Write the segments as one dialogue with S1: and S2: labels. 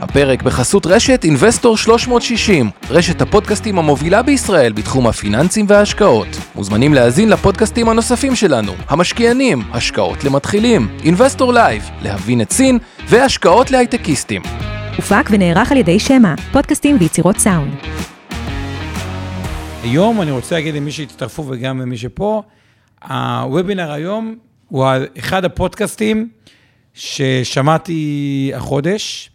S1: הפרק בחסות רשת Investor 360, רשת הפודקאסטים המובילה בישראל בתחום הפיננסים וההשקעות. מוזמנים להאזין לפודקאסטים הנוספים שלנו, המשקיענים, השקעות למתחילים, Investor Live, להבין את סין והשקעות להייטקיסטים.
S2: הופק ונערך על ידי שמע, פודקאסטים ויצירות סאונד.
S3: היום אני רוצה להגיד למי שהצטרפו וגם למי שפה, הוובינר היום הוא אחד הפודקאסטים ששמעתי החודש,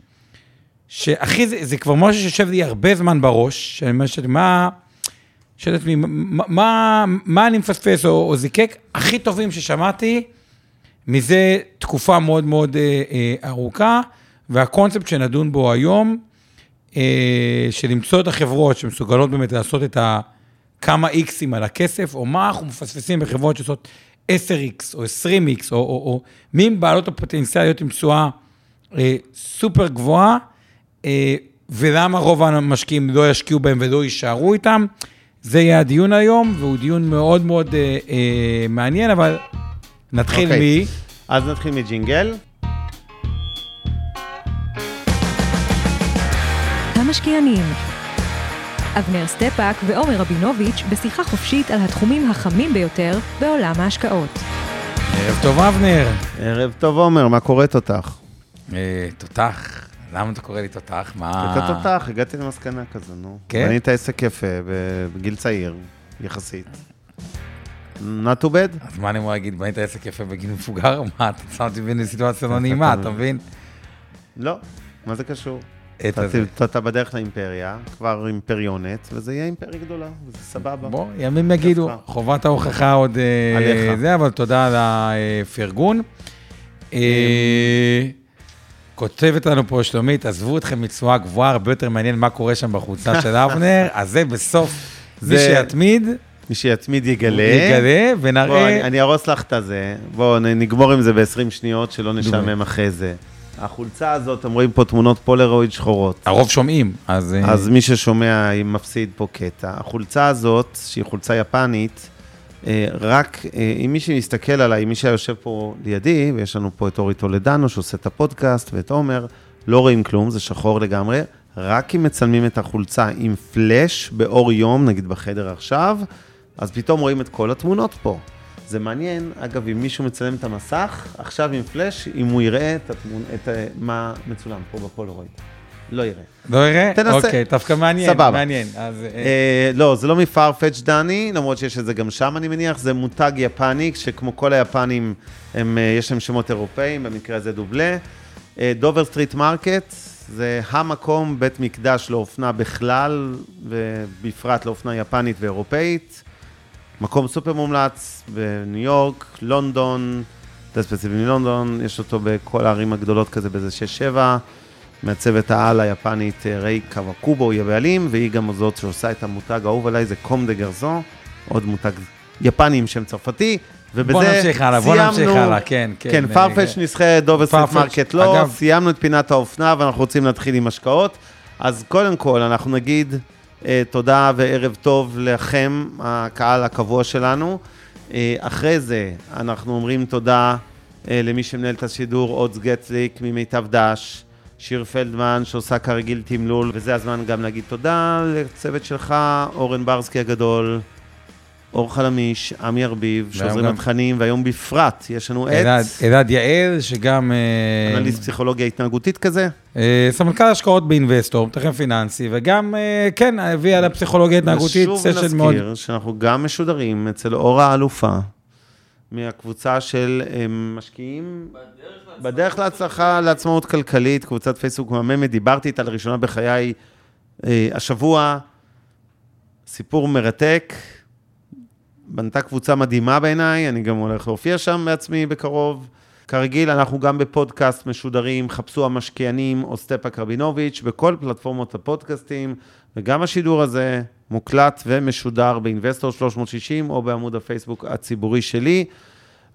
S3: שאחי, זה, זה כבר משהו שיושב לי הרבה זמן בראש, שאני אומר שאתה, מה, שואל את עצמי, מה, מה, מה אני מפספס או, או זיקק? הכי טובים ששמעתי מזה תקופה מאוד מאוד אה, אה, ארוכה, והקונספט שנדון בו היום, אה, של למצוא את החברות שמסוגלות באמת לעשות את ה... כמה איקסים על הכסף, או מה אנחנו מפספסים בחברות שעושות 10x או 20x, או, או, או מי בעלות הפוטנציאל להיות עם תשואה אה, סופר גבוהה, ולמה רוב המשקיעים לא ישקיעו בהם ולא יישארו איתם. זה יהיה הדיון היום, והוא דיון מאוד מאוד אה, אה, מעניין, אבל נתחיל okay.
S4: אוקיי. מ... אז נתחיל מג'ינגל.
S2: המשקיענים אבנר סטפאק ועומר רבינוביץ' בשיחה חופשית על התחומים החמים ביותר בעולם ההשקעות.
S3: ערב טוב, אבנר.
S4: ערב טוב, עומר, מה קורה תותח?
S3: אה, תותח? למה אתה קורא לי תותח? מה...
S4: אתה תותח, הגעתי למסקנה כזו, נו. כן? בנית עסק יפה בגיל צעיר, יחסית. not too bad.
S3: אז מה אני אמור להגיד, בנית עסק יפה בגיל מבוגר? מה, אתה שם אותי בסיטואציה לא נעימה, אתה מבין?
S4: לא, מה זה קשור? אתה בדרך לאימפריה, כבר אימפריונת, וזה יהיה אימפריה גדולה, וזה סבבה.
S3: בוא, ימים יגידו, חובת ההוכחה עוד... אה, עליך. זה, אבל תודה על הפרגון. כותבת לנו פה שלומית, עזבו אתכם מתשואה גבוהה, הרבה יותר מעניין מה קורה שם בחולצה של אבנר, אז זה בסוף, מי שיתמיד...
S4: מי שיתמיד יגלה.
S3: יגלה, ונראה... בוא,
S4: אני ארוס לך את הזה. בואו נגמור עם זה ב-20 שניות, שלא נשעמם אחרי זה. החולצה הזאת, אתם רואים פה תמונות פולרויד שחורות.
S3: הרוב שומעים, אז...
S4: אה, אז מי ששומע מפסיד פה קטע. החולצה הזאת, שהיא חולצה יפנית, רק אה, אם מי שמסתכל עליי, מי שיושב פה לידי, ויש לנו פה את אורי טולדנו שעושה את הפודקאסט, ואת עומר, לא רואים כלום, זה שחור לגמרי. רק אם מצלמים את החולצה עם פלאש באור יום, נגיד בחדר עכשיו, אז פתאום רואים את כל התמונות פה. זה מעניין, אגב, אם מישהו מצלם את המסך, עכשיו עם פלאש, אם הוא יראה את, התמונ... את מה מצולם פה בפולרויד. לא יראה.
S3: לא יראה?
S4: תנסה.
S3: אוקיי, דווקא מעניין.
S4: סבבה.
S3: מעניין. אז...
S4: אה, אה לא, זה לא מפארפץ' דני, למרות שיש את זה גם שם, אני מניח. זה מותג יפני, שכמו כל היפנים, הם, אה, יש להם שמות אירופאים, במקרה הזה דובלה. Dover Street Market, זה המקום, בית מקדש לאופנה בכלל, ובפרט לאופנה יפנית ואירופאית. מקום סופר מומלץ בניו יורק, לונדון, זה ספציפי מלונדון, יש אותו בכל הערים הגדולות כזה באיזה 6-7, מעצבת העל היפנית אה, ריי קוואקובו היא הבעלים, והיא גם זאת שעושה את המותג האהוב עליי, זה Comme des Garçons, עוד מותג יפני עם שם צרפתי, ובזה
S3: בוא נמשיך הלאה, בוא נמשיך הלאה, כן,
S4: כן. כן, Farfetch נסחרת, Dover Street Market לא, אגב... סיימנו את פינת האופנה ואנחנו רוצים להתחיל עם השקעות. אז קודם כל, אנחנו נגיד אה, תודה וערב טוב לכם, הקהל הקבוע שלנו. אה, אחרי זה, אנחנו אומרים תודה אה, למי שמנהל את השידור, עודס גטליק ממיטב דש, שיר פלדמן שעושה כרגיל תמלול, וזה הזמן גם להגיד תודה לצוות שלך, אורן ברסקי הגדול. אור חלמיש, עמי ארביב, שעוזרים לתכנים, והיום בפרט יש לנו את...
S3: אלעד יעל, שגם...
S4: אה, אנליסט פסיכולוגיה התנהגותית כזה.
S3: אה, סמנכ"ל השקעות באינבסטור, מתכן פיננסי, וגם, אה, כן, הביא על הפסיכולוגיה התנהגותית
S4: סשן מאוד... ושוב נזכיר שאנחנו גם משודרים אצל אור האלופה, מהקבוצה של משקיעים... בדרך להצלחה, לעצמאות כלכלית, קבוצת פייסבוק מהממת, דיברתי איתה לראשונה בחיי השבוע, סיפור מרתק. בנתה קבוצה מדהימה בעיניי, אני גם הולך להופיע שם בעצמי בקרוב. כרגיל, אנחנו גם בפודקאסט משודרים, חפשו המשקיענים או סטפאק רבינוביץ', בכל פלטפורמות הפודקאסטים, וגם השידור הזה מוקלט ומשודר ב Investor 360 או בעמוד הפייסבוק הציבורי שלי.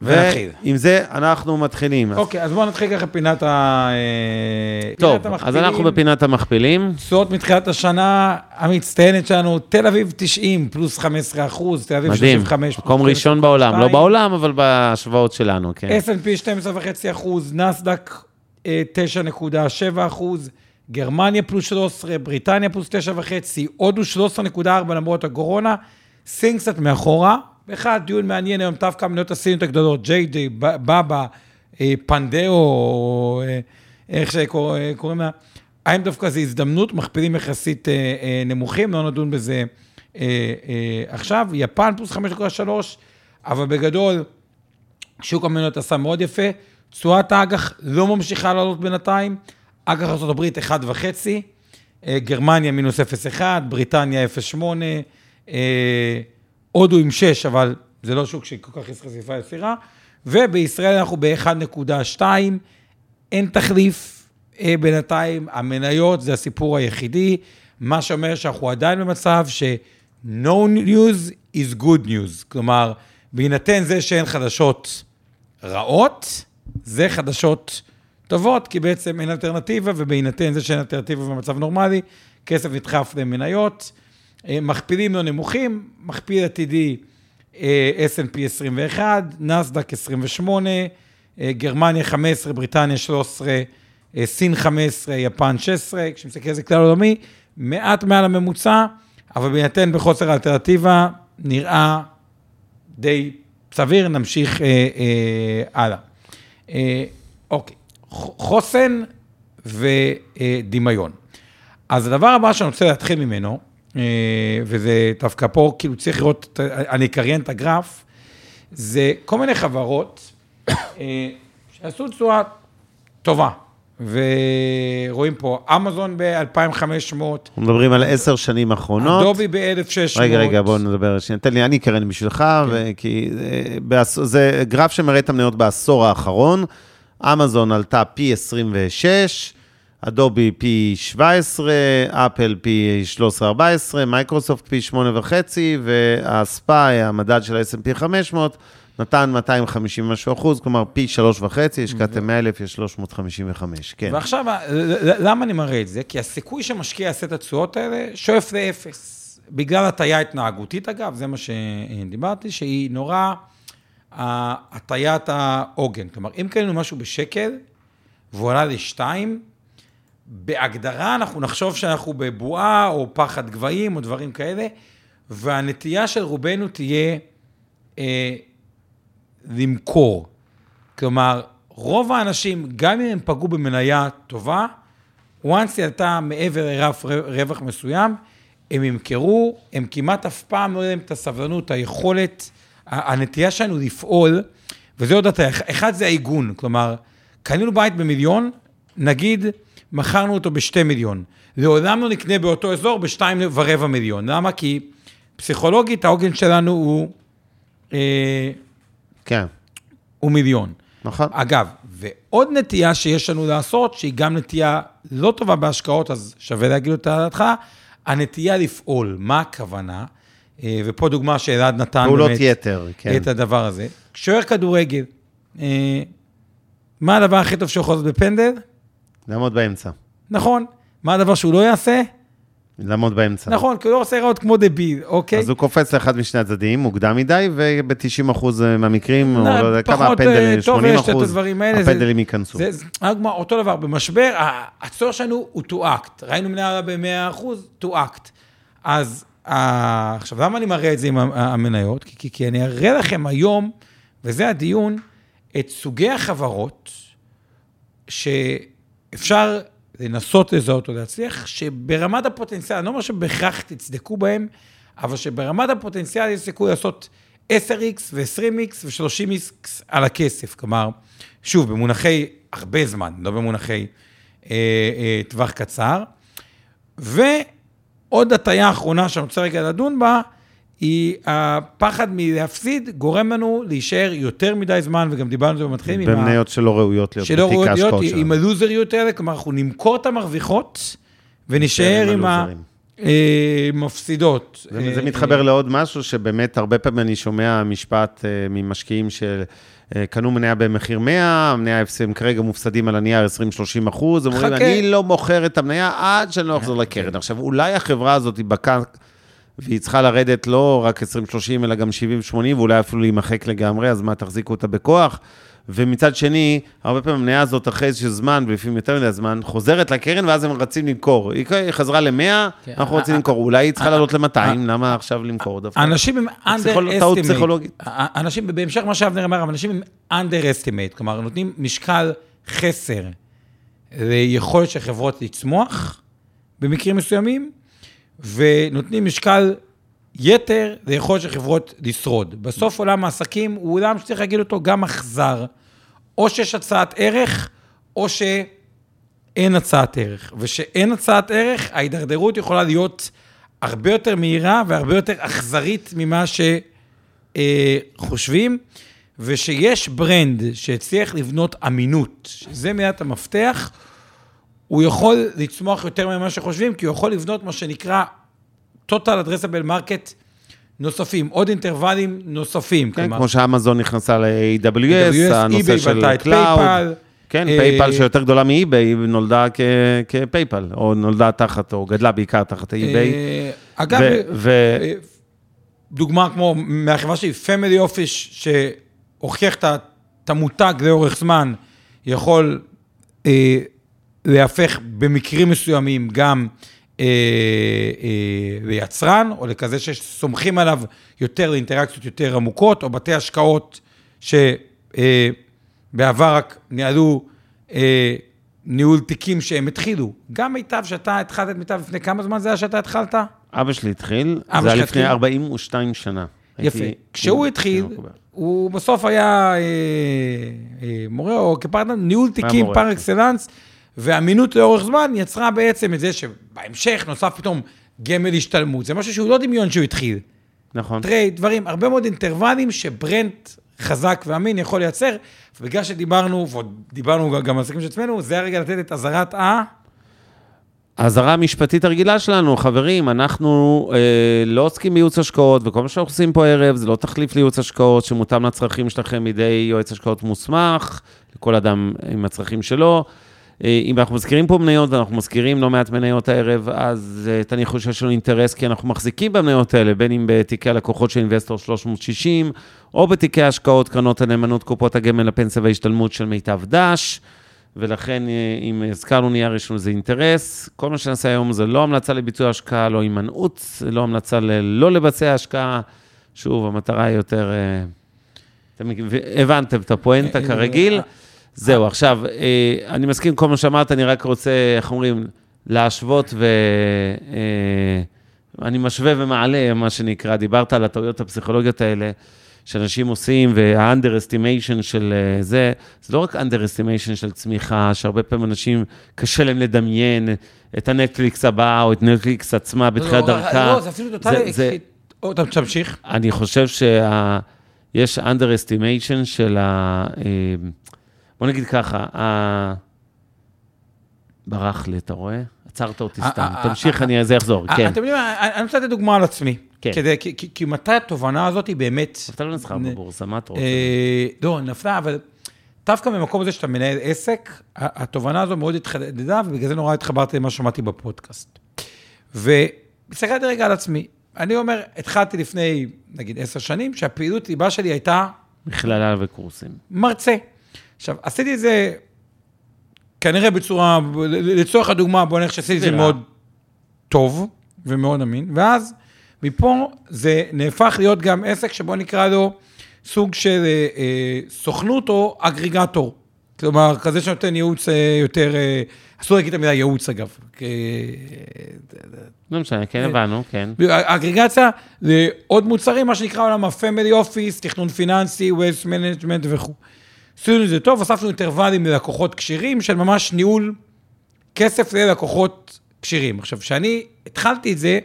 S4: ועם זה אנחנו מתחילים.
S3: אוקיי, אז בואו נתחיל ככה פינת ה...
S4: אה, טוב, אז אנחנו בפינת המכפילים.
S3: תשואות מתחילת השנה המצטיינת שלנו, תל אביב 90 פלוס 15 אחוז, תל אביב 35
S4: מדהים, מקום ראשון בעולם, לא בעולם, אבל בהשוואות שלנו, כן.
S3: S&P 12.5 אחוז, נסדק 9.7 אחוז, גרמניה פלוס 13, בריטניה פלוס 9.5, הודו 13.4 למרות הקורונה, סין קצת מאחורה. אחד, דיון מעניין היום, דווקא המניות הסיניות הגדולות, ג'יי ג'יי, בבא, אה, פנדאו, אה, איך שקוראים לה, האם דווקא זו הזדמנות, מכפילים יחסית אה, נמוכים, לא נדון בזה עכשיו. יפן פלוס 5.3, אבל בגדול, שוק המניות עשה מאוד יפה. תשואת האג"ח לא ממשיכה לעלות בינתיים. אג"ח ארה"ב 1.5, גרמניה מינוס 0.1, בריטניה 0.8, הודו עם 6, אבל זה לא שוק שכל כך יש חשיפה יסירה, ובישראל אנחנו ב-1.2, אין תחליף אה, בינתיים, המניות זה הסיפור היחידי, מה שאומר שאנחנו עדיין במצב ש-no news is good news, כלומר, בהינתן זה שאין חדשות רעות, זה חדשות טובות, כי בעצם אין אלטרנטיבה, ובהינתן זה שאין אלטרנטיבה במצב נורמלי, כסף נדחף למניות. אה, מכפילים לא נמוכים, מכפיל עתידי אה, S&P 21, נסדק 28, אה, גרמניה 15, בריטניה 13, סין 15, יפן 16, כשמסתכל על זה כלל עולמי, מעט מעל הממוצע, אבל בהינתן בחוסר האלטרנטיבה, נראה די סביר, נמשיך אה, אה, הלאה. אה, אוקיי, חוסן ודמיון. אז הדבר הבא שאני רוצה להתחיל ממנו, וזה דווקא פה, כאילו צריך לראות, אני אקריין את הגרף, זה כל מיני חברות אה, שעשו תשואה טובה. ורואים פה, אמזון ב-2,500.
S4: מדברים על עשר שנים אחרונות.
S3: אדובי ב-1,600.
S4: רגע, רגע, בואו נדבר שנייה. תן לי, אני אקרן בשבילך, כן. כי אה, זה גרף שמראה את המניות בעשור האחרון. אמזון עלתה פי 26, אדובי פי 17, אפל פי 13-14, מייקרוסופט פי 8.5, והספאי, המדד של ה-S&P 500, נתן 250 משהו אחוז, כלומר פי 3.5, השקעתם 100 אלף, יש 355, כן.
S3: ועכשיו, למה אני מראה את זה? כי הסיכוי שמשקיע יעשה את התשואות האלה שואף לאפס. בגלל הטיה התנהגותית, אגב, זה מה שדיברתי, שהיא נורא הטיית העוגן. כלומר, אם קנינו משהו בשקל, והוא עלה לשתיים, בהגדרה אנחנו נחשוב שאנחנו בבועה או פחד גבהים או דברים כאלה, והנטייה של רובנו תהיה אה, למכור. כלומר, רוב האנשים, גם אם הם פגעו במניה טובה, once היא עלתה מעבר לרף רווח מסוים, הם ימכרו, הם כמעט אף פעם לא יהיה להם את הסבלנות, היכולת, הנטייה שלנו לפעול, וזה עוד אתה, אחד זה העיגון, כלומר, קנינו בית במיליון, נגיד, מכרנו אותו בשתי מיליון. לעולם לא נקנה באותו אזור בשתיים ורבע מיליון. למה? כי פסיכולוגית העוגן שלנו הוא...
S4: אה, כן.
S3: הוא מיליון.
S4: נכון.
S3: אגב, ועוד נטייה שיש לנו לעשות, שהיא גם נטייה לא טובה בהשקעות, אז שווה להגיד אותה על ההתחלה, הנטייה לפעול. מה הכוונה? אה, ופה דוגמה שאלעד נתן
S4: פעולות יתר, כן.
S3: את הדבר הזה. שוער כדורגל, אה, מה הדבר הכי טוב שיכול לעשות בפנדל?
S4: לעמוד באמצע.
S3: נכון. מה הדבר שהוא לא יעשה?
S4: לעמוד באמצע.
S3: נכון, כי הוא לא עושה לראות כמו דביל, אוקיי?
S4: אז הוא קופץ לאחד משני הצדדים, מוקדם מדי, וב-90% מהמקרים, או לא יודע כמה הפנדלים, 80
S3: אחוז, טוב, יש את הדברים האלה.
S4: הפנדלים ייכנסו.
S3: אותו דבר, במשבר, הצורך שלנו הוא to act. ראינו מנהל ב-100%, to act. אז עכשיו, למה אני מראה את זה עם המניות? כי, כי, כי אני אראה לכם היום, וזה הדיון, את סוגי החברות שאפשר לנסות לזהות או להצליח, שברמת הפוטנציאל, אני לא אומר שבהכרח תצדקו בהם, אבל שברמת הפוטנציאל יש סיכוי לעשות 10x ו-20x ו-30x על הכסף. כלומר, שוב, במונחי הרבה זמן, לא במונחי אה, אה, טווח קצר. ועוד הטעיה אחרונה שאני רוצה רגע לדון בה, היא הפחד מלהפסיד גורם לנו להישאר יותר מדי זמן, וגם דיברנו על זה במתחילים.
S4: במניות שלא ראויות להיות
S3: שלא ראויות להיות, עם הלוזריות האלה, כלומר, אנחנו נמכור את המרוויחות, ונשאר עם המפסידות.
S4: זה, זה מתחבר לעוד משהו, שבאמת הרבה פעמים אני שומע משפט אה, ממשקיעים של... אה, קנו מניה במחיר 100, המניה הם כרגע מופסדים על הנייר 20-30 אחוז, אומרים, אני לא מוכר את המניה עד שאני לא אחזור כן. לקרן. עכשיו, אולי החברה הזאת בקר... והיא צריכה לרדת לא רק 20-30, אלא גם 70-80, ואולי אפילו להימחק לגמרי, אז מה, תחזיקו אותה בכוח? ומצד שני, הרבה פעמים המניה הזאת אחרי איזשהו זמן, ולפעמים יותר מדי זמן, חוזרת לקרן, ואז הם רצים למכור. היא חזרה ל-100,
S3: כן.
S4: אנחנו רוצים למכור. אולי היא צריכה לעלות ל-200, למה עכשיו למכור דווקא?
S3: אנשים הם
S4: פסיכול- טעות
S3: underestimate.
S4: פסיכולוגית.
S3: אנשים, בהמשך מה שאבנר אמר, אנשים הם underestimate, כלומר, נותנים משקל חסר ליכולת של חברות לצמוח במקרים מסוימים, ונותנים משקל יתר ליכולת של חברות לשרוד. בסוף עולם העסקים הוא עולם שצריך להגיד אותו גם אכזר. או שיש הצעת ערך, או שאין הצעת ערך. ושאין הצעת ערך, ההידרדרות יכולה להיות הרבה יותר מהירה והרבה יותר אכזרית ממה שחושבים, ושיש brand שהצליח לבנות אמינות, שזה מילת המפתח, הוא יכול לצמוח יותר ממה שחושבים, כי הוא יכול לבנות מה שנקרא total addressable market נוספים, עוד אינטרוולים נוספים.
S4: כן,
S3: כלומר,
S4: כמו שאמזון נכנסה ל-AWS,
S3: AWS,
S4: הנושא של
S3: את
S4: Cloud.
S3: פייפל.
S4: כן,
S3: אה,
S4: פייפל שיותר גדולה מאי-ביי, נולדה כפייפל, או נולדה תחת, או גדלה בעיקר תחת האי-ביי.
S3: אה, אגב, אה, דוגמה כמו מהחברה שלי, Family Office, שהוכיח את המותג לאורך זמן, יכול להפוך במקרים מסוימים גם אה, אה, ליצרן, או לכזה שסומכים עליו יותר לאינטראקציות יותר עמוקות, או בתי השקעות שבעבר רק ניהלו אה, ניהול תיקים שהם התחילו. גם מיטב, שאתה התחלת את מיטב לפני כמה זמן זה היה שאתה התחלת?
S4: אבא שלי התחיל,
S3: אבא
S4: זה היה לפני
S3: התחיל?
S4: 42 שנה.
S3: יפה.
S4: הייתי-
S3: כשהוא התחיל. הוא בסוף היה אה, אה, מורה או כפרטנר, ניהול תיקים
S4: par
S3: excellence, ואמינות לאורך זמן יצרה בעצם את זה שבהמשך נוסף פתאום גמל השתלמות. זה משהו שהוא לא דמיון שהוא התחיל.
S4: נכון.
S3: Trade, דברים, הרבה מאוד אינטרוולים ש brand חזק ואמין יכול לייצר, ובגלל שדיברנו, ועוד דיברנו גם- גם על עסקים של עצמנו, זה הרגע לתת את אזהרת ה...
S4: האזהרה המשפטית הרגילה שלנו, חברים, אנחנו אה, לא עוסקים בייעוץ השקעות, וכל מה שאנחנו עושים פה הערב זה לא תחליף לייעוץ השקעות שמותאם לצרכים שלכם מידי יועץ השקעות מוסמך, לכל אדם עם הצרכים שלו. אה, אם אנחנו מזכירים פה מניות, ואנחנו מזכירים לא מעט מניות הערב, אז אה, תניחו שיש לנו אינטרס, כי אנחנו מחזיקים במניות האלה, בין אם בתיקי הלקוחות של אינבסטור 360, או בתיקי השקעות, קרנות הנאמנות, קופות הגמל, הפנסיה וההשתלמות של מיטב דש. ולכן, אה, אם הזכרנו נייר, יש לנו איזה אינטרס. כל מה שנעשה היום זה לא המלצה לביצוע השקעה, לא הימנעות, לא המלצה ל- לא לבצע השקעה. שוב, המטרה היא יותר... אתם הבנתם את הפואנטה כרגיל. זהו, עכשיו, אה, אני מסכים עם כל מה שאמרת, אני רק רוצה, איך אומרים, להשוות ו... אה, אני משווה ומעלה, מה שנקרא, דיברת על הטעויות הפסיכולוגיות האלה. שאנשים עושים, וה-underestimation של אה, זה, זה לא רק underestimation של צמיחה, שהרבה פעמים אנשים, קשה להם לדמיין את הנטפליקס הבא, או את נטפליקס עצמה בתחילת
S3: לא,
S4: דרכה.
S3: לא, זה אפילו טוטאלי. אתה תמשיך.
S4: אני חושב שיש underestimation של ה... בוא נגיד ככה, ה... ברח לי, אתה רואה? עצרת אותי סתם. תמשיך, אני זה יחזור,
S3: אה,
S4: כן.
S3: אתם יודעים אני רוצה לתת דוגמה על עצמי.
S4: כן.
S3: כדי, כי, כי, מתי התובנה הזאת היא באמת...
S4: אתה לא נסחר בבורסה, מה אתה רוצה?
S3: לא, נפלה, אבל דווקא במקום הזה שאתה מנהל עסק, התובנה הזו מאוד התחדדה, ובגלל זה נורא התחברתי למה ששמעתי בפודקאסט. והסתכלתי רגע על עצמי. אני אומר, התחלתי לפני, נגיד, עשר שנים, שהפעילות ליבה שלי הייתה
S4: מכללה וקורסים.
S3: מרצה. עכשיו, עשיתי את זה כנראה בצורה, לצורך הדוגמה, בוא נלך שעשיתי את זה. מאוד טוב ומאוד אמין, ואז מפה זה נהפך להיות גם עסק שבוא נקרא לו סוג של אה, אה, סוכנות או אגריגטור. כלומר, כזה שנותן ייעוץ אה, יותר, אה, אסור להגיד את המילה ייעוץ אגב. כי,
S4: לא משנה, כן, הבנו, כן.
S3: אגריגציה לעוד מוצרים, מה שנקרא עולם ה-Family Office, תכנון פיננסי, Wealth Management וכו'. עשינו את זה טוב, הוספנו אינטרוולים ללקוחות כשירים של ממש ניהול כסף ללקוחות כשירים. עכשיו, כשאני התחלתי את זה,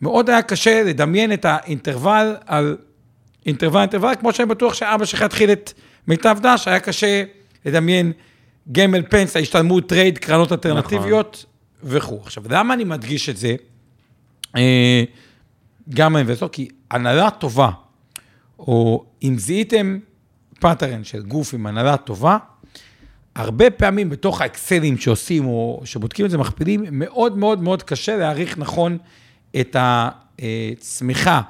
S3: מאוד היה קשה לדמיין את האינטרוול על אינטרוול אינטרוול, כמו שאני בטוח שאבא שלך התחיל את מיטב דש, היה קשה לדמיין גמל פנסיה, השתלמות Trade, קרנות אלטרנטיביות וכו'. עכשיו, למה אני מדגיש את זה? אה, גם ה investor, כי הנהלה טובה, או אם זיהיתם pattern של גוף עם הנהלה טובה, הרבה פעמים בתוך האקסלים שעושים או שבודקים את זה מכפילים, מאוד מאוד מאוד קשה להעריך נכון את הצמיחה,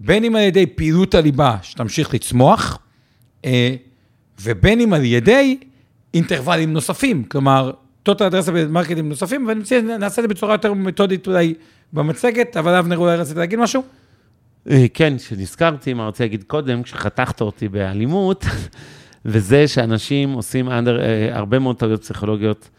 S3: בין אם על ידי פעילות הליבה שתמשיך לצמוח, אה, ובין אם על ידי אינטרוולים נוספים, כלומר, total addressable מרקטים נוספים, ואני מציע, נעשה את זה בצורה יותר מתודית אולי במצגת, אבל אבנר אולי רצית להגיד משהו?
S4: אה, כן, שנזכרתי, מה רציתי להגיד קודם, כשחתכת אותי באלימות, וזה שאנשים עושים under, uh, הרבה מאוד טעויות פסיכולוגיות,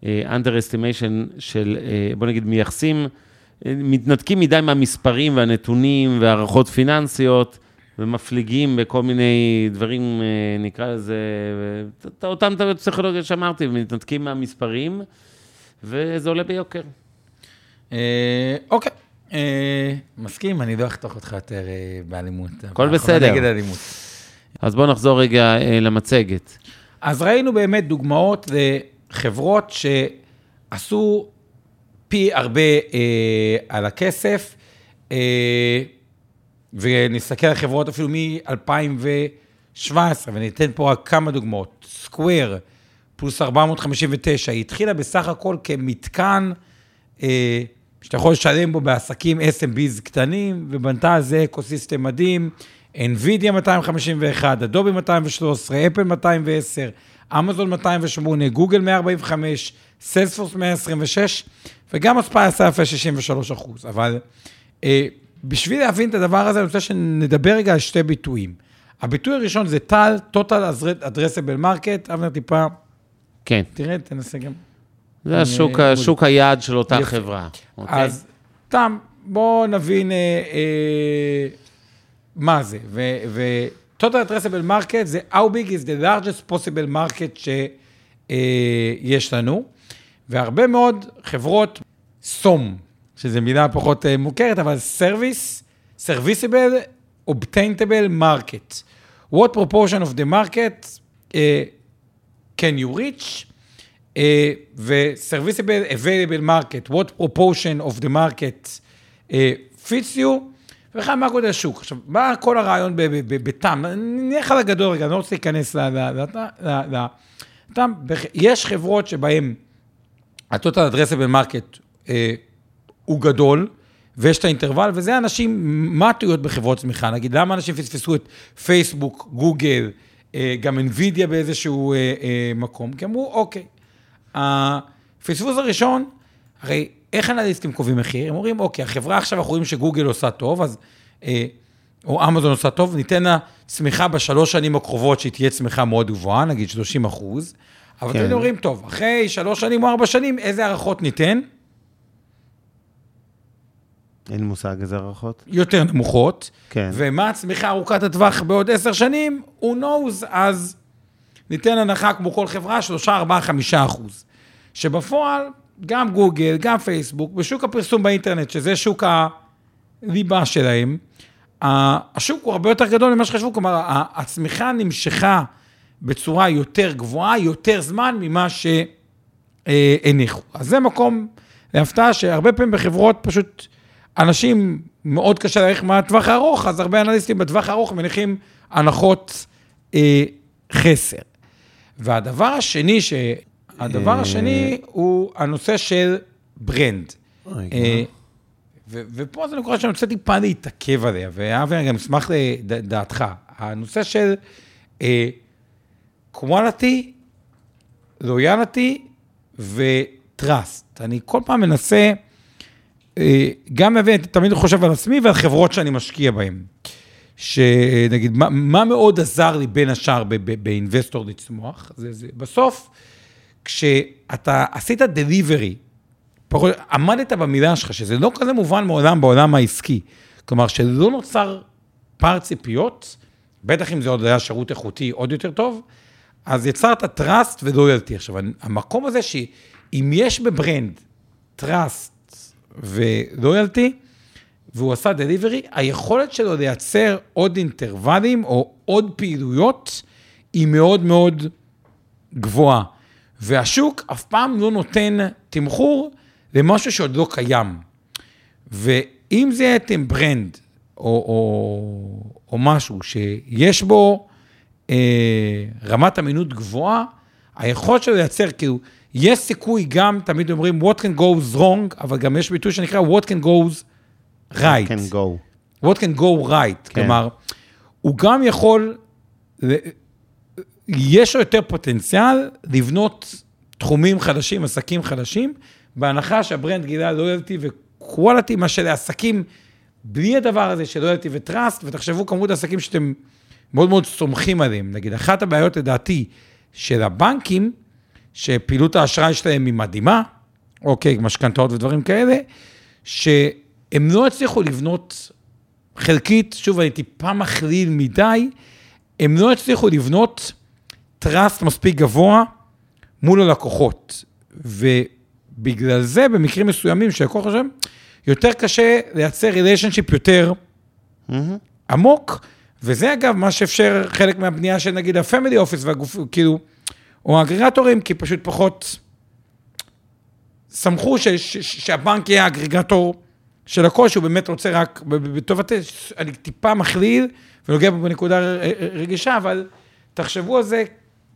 S4: uh, underestimation של, uh, בוא נגיד, מייחסים, uh, מתנתקים מדי מהמספרים והנתונים והערכות פיננסיות, ומפליגים בכל מיני דברים, uh, נקרא לזה, uh, אותן טעויות פסיכולוגיות שאמרתי, ומתנתקים מהמספרים, וזה עולה ביוקר.
S3: אה, אוקיי, אה, מסכים, אני לא אחתוך אותך יותר אה, באלימות.
S4: הכל
S3: אנחנו
S4: בסדר.
S3: נגד אלימות.
S4: אז בואו נחזור רגע אה, למצגת.
S3: אז ראינו באמת דוגמאות לחברות שעשו פי הרבה אה, על הכסף, אה, ונסתכל על חברות אפילו מ-2017, וניתן פה רק כמה דוגמאות. Square, פלוס 459, היא התחילה בסך הכל כמתקן אה, שאתה יכול לשלם בו בעסקים SMBs קטנים, ובנתה על זה ecosystem מדהים. NVIDIA 251, אדובי 213, אפל 210, אמזון 208, גוגל 145, Salesforce 126, וגם הספאי עשה יפה 63 אחוז. אבל אה, בשביל להבין את הדבר הזה, אני רוצה שנדבר רגע על שתי ביטויים. הביטוי הראשון זה טל, total addressable market, אבנר טיפה,
S4: כן,
S3: תראה, תנסה גם.
S4: זה השוק,
S3: אה,
S4: השוק היעד של אותה
S3: יפה.
S4: חברה. אוקיי?
S3: אז תם, בואו נבין אה, אה, מה זה. ו-total addressable market זה how big is the largest possible market שיש לנו, והרבה מאוד חברות סום, שזו מילה פחות אה, מוכרת, אבל service, serviceable, obtainable market. What proportion of the market אה, can you reach? Uh, ו-serviceable available market, what proportion of the market uh, fits you, ובכלל מה גודל השוק. עכשיו, מה כל הרעיון בתם? נלך על הגדול רגע, אני לא רוצה להיכנס ל... ל- ל- ל- ל- תם, בח- יש חברות שבהן ה-total addressable market uh, הוא גדול, ויש את האינטרוול, וזה אנשים, מה הטעויות בחברות צמיחה? נגיד, למה אנשים פספסו את פייסבוק, גוגל, אה, גם NVIDIA באיזשהו אה, אה, מקום? כי אמרו, אוקיי, הפספוס הראשון, הרי איך אנליסטים קובעים מחיר? הם אומרים, אוקיי, החברה עכשיו, אנחנו רואים שגוגל עושה טוב, אז, אה, או אמזון עושה טוב, ניתן לה צמיחה בשלוש שנים הקרובות, שהיא תהיה צמיחה מאוד גבוהה, נגיד 30 אחוז. אבל
S4: כן.
S3: אתם אומרים, טוב, אחרי שלוש שנים או ארבע שנים, איזה הערכות ניתן?
S4: אין מושג איזה הערכות.
S3: יותר נמוכות.
S4: כן.
S3: ומה הצמיחה ארוכת הטווח בעוד עשר שנים? הוא knows, אז ניתן הנחה כמו כל חברה, 3, 4, 5 אחוז. שבפועל, גם גוגל, גם פייסבוק, בשוק הפרסום באינטרנט, שזה שוק הליבה שלהם, השוק הוא הרבה יותר גדול ממה שחשבו, כלומר, הצמיחה נמשכה בצורה יותר גבוהה, יותר זמן ממה שהניחו. אז זה מקום להפתעה שהרבה פעמים בחברות פשוט אנשים, מאוד קשה להעריך מה הטווח הארוך, אז הרבה אנליסטים בטווח הארוך מניחים הנחות אה, חסר. והדבר השני, ש... הדבר
S4: אה.
S3: השני הוא הנושא של ברנד. אה, ו- ופה זו נקודה שאני רוצה טיפה להתעכב עליה, ואבי, אני גם אשמח לדעתך. הנושא של אה, quality, loyalty ו-trust. אני כל פעם מנסה, גם להבין, אני תמיד חושב על עצמי ועל חברות שאני משקיע בהן. שנגיד, מה, מה מאוד עזר לי בין השאר באינבסטור לצמוח? זה, זה, בסוף, כשאתה עשית דליברי, פחות, עמדת במילה שלך, שזה לא כזה מובן מעולם בעולם העסקי. כלומר, שלא נוצר פער ציפיות, בטח אם זה עוד היה שירות איכותי עוד יותר טוב, אז יצרת trust ולויאלטי. עכשיו, המקום הזה שאם יש בברנד trust ולויאלטי, והוא עשה דליברי, היכולת שלו לייצר עוד אינטרוולים או עוד פעילויות היא מאוד מאוד גבוהה. והשוק אף פעם לא נותן תמחור למשהו שעוד לא קיים. ואם זה יהיה אתם ברנד או, או, או משהו שיש בו אה, רמת אמינות גבוהה, היכולת שלו לייצר, כאילו, יש סיכוי גם, תמיד אומרים, what can goes wrong, אבל גם יש ביטוי שנקרא what can goes right.
S4: כן, go.
S3: what can go right.
S4: כן.
S3: כלומר, הוא גם יכול יש לו יותר פוטנציאל לבנות תחומים חדשים, עסקים חדשים, בהנחה שהברנד גילה לויאלטי וקוואליטי, מה שלעסקים בלי הדבר הזה של לויאלטי וטראסט, ותחשבו כמות העסקים שאתם מאוד מאוד סומכים עליהם. נגיד, אחת הבעיות לדעתי של הבנקים, שפעילות האשראי שלהם היא מדהימה, אוקיי, משכנתאות ודברים כאלה, שהם לא הצליחו לבנות חלקית, שוב, אני טיפה מכליל מדי, הם לא הצליחו לבנות trust מספיק גבוה מול הלקוחות. ובגלל זה, במקרים מסוימים שהלקוח חושב, יותר קשה לייצר relationship יותר עמוק, וזה אגב מה שאפשר חלק מהבנייה של נגיד ה Family Office והגוף, כאילו, או האגרגטורים, כי פשוט פחות סמכו ש, ש, ש, שהבנק יהיה ה aggregator של הכל, שהוא באמת רוצה רק בטובת, אני טיפה מכליל ונוגע פה בנקודה רגישה, אבל תחשבו על זה,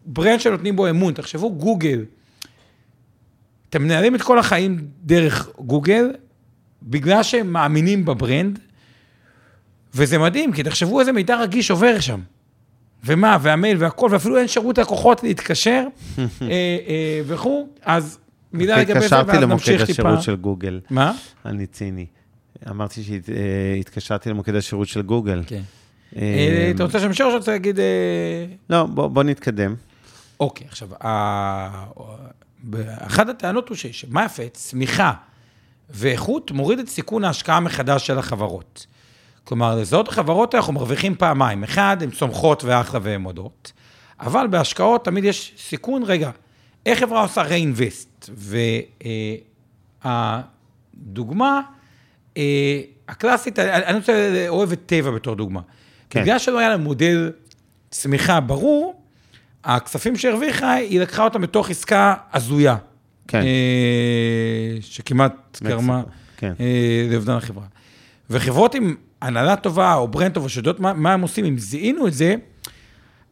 S3: brand שנותנים בו אמון, תחשבו גוגל. אתם מנהלים את כל החיים דרך גוגל, בגלל שהם מאמינים ב brand, וזה מדהים, כי תחשבו איזה מידע רגיש עובר שם. ומה, והמייל והכל, ואפילו אין שירות לקוחות להתקשר אה, אה, וכו', אז מילה לגבי זה, ואז
S4: התקשרתי
S3: נמשיך
S4: למוקד
S3: טיפה.
S4: השירות של גוגל.
S3: מה?
S4: אני ציני. אמרתי שהתקשרתי למוקד השירות של גוגל.
S3: כן.
S4: אה,
S3: אה, אתה רוצה שנמשיך או שאתה. אה,
S4: לא, בוא נתקדם.
S3: אוקיי, עכשיו, אחת הטענות הוא ש- שמה יפה? צמיחה ואיכות מוריד את סיכון ההשקעה מחדש של החברות. כלומר, לזהות החברות אנחנו מרוויחים פעמיים. אחד, הן צומחות ואחלה והן מודות, אבל בהשקעות תמיד יש סיכון, רגע, איך חברה עושה reinvest? והדוגמה אה, הקלאסית, אני רוצה, אוהב את טבע בתור דוגמה.
S4: כן.
S3: בגלל שלא היה לה מודל צמיחה ברור, הכספים שהרוויחה, היא לקחה אותם בתוך עסקה הזויה.
S4: כן.
S3: אה, שכמעט גרמה
S4: כן.
S3: אה, לאובדן החברה. וחברות עם הנהלה טובה או ברנד טוב, שיודעות מה, מה הם עושים, אם זיהינו את זה,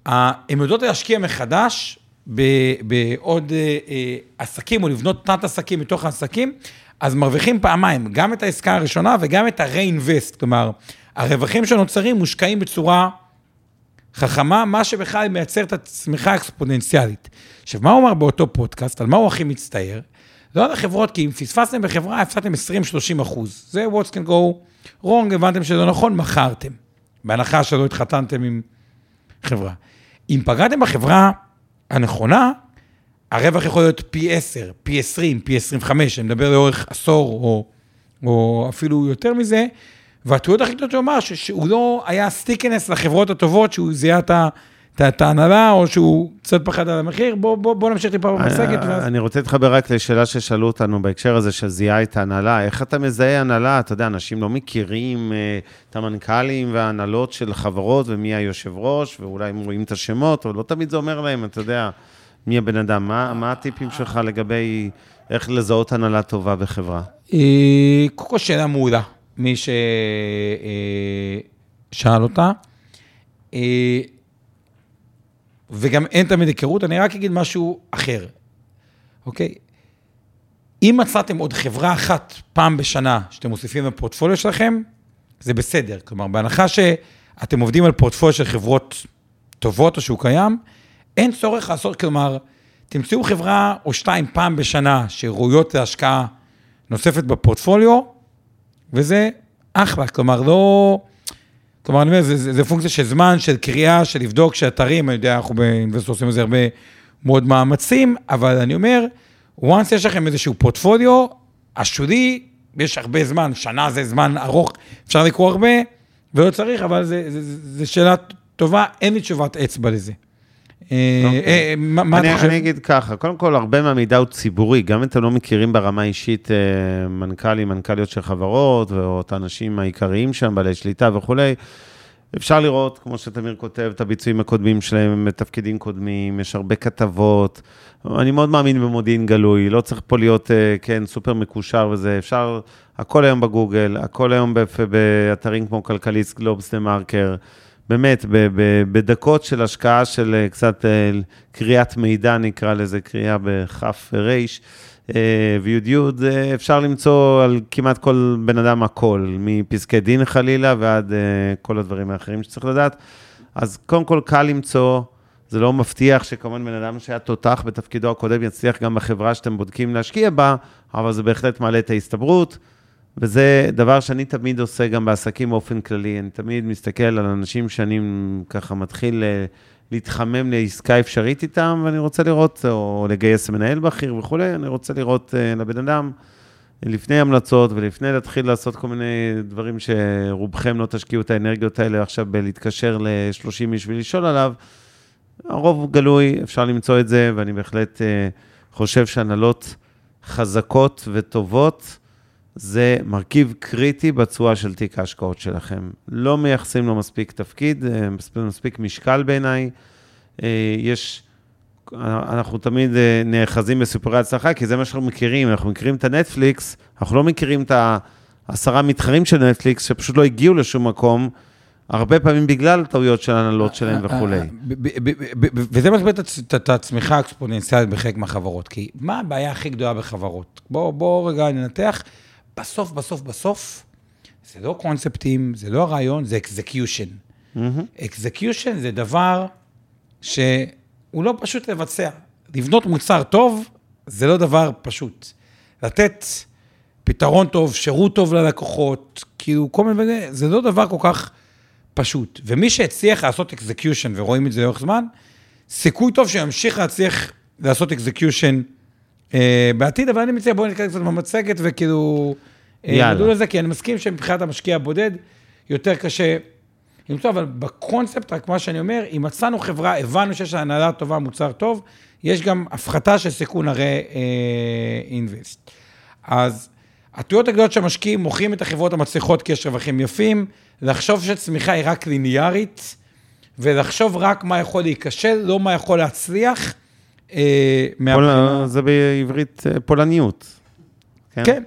S3: אה, הן יודעות להשקיע מחדש בעוד אה, אה, עסקים, או לבנות תת עסקים מתוך העסקים, אז מרוויחים פעמיים, גם את העסקה הראשונה וגם את ה-reinvest, כלומר, הרווחים שנוצרים מושקעים בצורה חכמה, מה שבכלל מייצר את הצמיחה האקספוננציאלית. עכשיו, מה הוא אמר באותו פודקאסט, על מה הוא הכי מצטער? לא על החברות, כי אם פספסתם בחברה, הפסדתם 20-30 אחוז. זה what can go wrong, הבנתם שזה נכון, מכרתם. בהנחה שלא התחתנתם עם חברה. אם פגעתם בחברה הנכונה, הרווח יכול להיות פי 10, פי 20, פי 25, אני מדבר לאורך עשור או, או אפילו יותר מזה, והטעויות הכי גדולות שהוא אמר, שהוא לא היה סטיקנס לחברות הטובות, שהוא זיהה את ההנהלה, או שהוא קצת פחד על המחיר. בוא, בוא, בוא נמשיך טיפה במצגת, ואז...
S4: אני רוצה להתחבר רק לשאלה ששאלו אותנו בהקשר הזה של זיהה את ההנהלה. איך אתה מזהה הנהלה? אתה יודע, אנשים לא מכירים אה, את המנכ"לים וההנהלות של חברות ומי היושב ראש, ואולי הם רואים את השמות, או לא תמיד זה אומר להם, אתה יודע, מי הבן אדם. מה, מה הטיפים שלך לגבי איך לזהות הנהלה טובה בחברה?
S3: אה, קודם כל שאלה מעולה, מי ששאל אותה. אה, וגם אין תמיד היכרות, אני רק אגיד משהו אחר, אוקיי? אם מצאתם עוד חברה אחת פעם בשנה שאתם מוסיפים לפורטפוליו שלכם, זה בסדר. כלומר, בהנחה שאתם עובדים על פורטפוליו של חברות טובות או שהוא קיים, אין צורך לעשות, כלומר, תמצאו חברה או שתיים פעם בשנה שראויות להשקעה נוספת בפורטפוליו, וזה אחלה, כלומר, לא... כלומר, אני אומר, זה, זה, זה פונקציה של זמן, של קריאה, של לבדוק שאתרים, אני יודע, אנחנו באינבסטור עושים לזה הרבה מאוד מאמצים, אבל אני אומר, once יש לכם איזשהו פורטפוליו, השולי, יש הרבה זמן, שנה זה זמן ארוך, אפשר לקרוא הרבה, ולא צריך, אבל זה שאלה טובה, אין לי תשובת אצבע לזה. אה,
S4: אוקיי.
S3: אה, מה אתה חושב?
S4: אני אגיד ככה, קודם כל, הרבה מהמידע הוא ציבורי, גם אם אתם לא מכירים ברמה אישית אה, מנכ"לים, מנכ"ליות של חברות, או את האנשים העיקריים שם, בעלי שליטה וכולי, אפשר לראות, כמו שתמיר כותב, את הביצועים הקודמים שלהם, בתפקידים קודמים, יש הרבה כתבות. אני מאוד מאמין במודיעין גלוי, לא צריך פה להיות, כן, סופר מקושר וזה, אפשר, הכל היום בגוגל, הכל היום באתרים כמו כלכליסט, גלובס דה מרקר. באמת, בדקות של השקעה של אה, קצת אה, קריאת מידע, נקרא לזה, קריאה בכף ריש, אה, ויוד יוד, אפשר למצוא על כמעט כל בן אדם הכל, מפסקי דין חלילה ועד כל הדברים האחרים שצריך לדעת. אז קודם כל קל למצוא, זה לא מבטיח שכמובן בן אדם שהיה תותח בתפקידו הקודם יצליח גם בחברה שאתם בודקים להשקיע בה, אבל זה בהחלט מעלה את ההסתברות. וזה דבר שאני תמיד עושה גם בעסקים באופן כללי. אני תמיד מסתכל על אנשים שאני ככה מתחיל אה, להתחמם לעסקה אפשרית איתם, ואני רוצה לראות, או לגייס מנהל בכיר וכולי, אני רוצה לראות אה, לבן אדם, לפני המלצות ולפני להתחיל לעשות כל מיני דברים שרובכם לא תשקיעו את האנרגיות האלה עכשיו בלהתקשר ל-30 איש ולשאול עליו, הרוב גלוי, אפשר למצוא את זה, ואני בהחלט אה, חושב שהנהלות חזקות וטובות, זה מרכיב קריטי בתשואה של תיק ההשקעות שלכם. לא מייחסים לו מספיק תפקיד, אה, מספיק משקל בעיניי. אה, יש, אנחנו תמיד נאחזים בסיפורי הצלחה, כי זה מה שאנחנו מכירים. אנחנו מכירים את הנטפליקס, אנחנו לא מכירים את העשרה מתחרים של נטפליקס, שפשוט לא הגיעו לשום מקום. הרבה פעמים בגלל טעויות של הנהלות שלהם וכולי.
S3: וזה מסביר את הצמיחה האקספוננציאלית בחלק מהחברות. כי מה הבעיה הכי גדולה בחברות? בואו רגע ננתח. בסוף, בסוף, בסוף, זה לא קונספטים, זה לא הרעיון, זה execution. execution זה דבר שהוא לא פשוט לבצע. לבנות מוצר טוב, זה לא דבר פשוט. לתת פתרון טוב, שירות טוב ללקוחות, כאילו, כל מיני, זה לא דבר כל כך פשוט. ומי שהצליח לעשות execution, ורואים את זה לאורך זמן, סיכוי טוב שימשיך להצליח לעשות execution בעתיד, אבל אני מציע, בואו נקרא קצת במצגת וכאילו... אה, יאללה. לזה, כי אני מסכים שמבחינת המשקיע הבודד, יותר קשה למצוא, אבל בקונספט, רק מה שאני אומר, אם מצאנו חברה, הבנו שיש לה הנהלה טובה, מוצר טוב, יש גם הפחתה של סיכון הרי אינבסט. אה, אז הטעויות הגדולות שהמשקיעים מוכרים את החברות המצליחות כי יש רווחים יפים, לחשוב שצמיחה היא רק ליניארית, ולחשוב רק מה יכול להיכשל, לא מה יכול להצליח.
S4: אה, פול... זה בעברית אה, פולניות.
S3: כן. כן.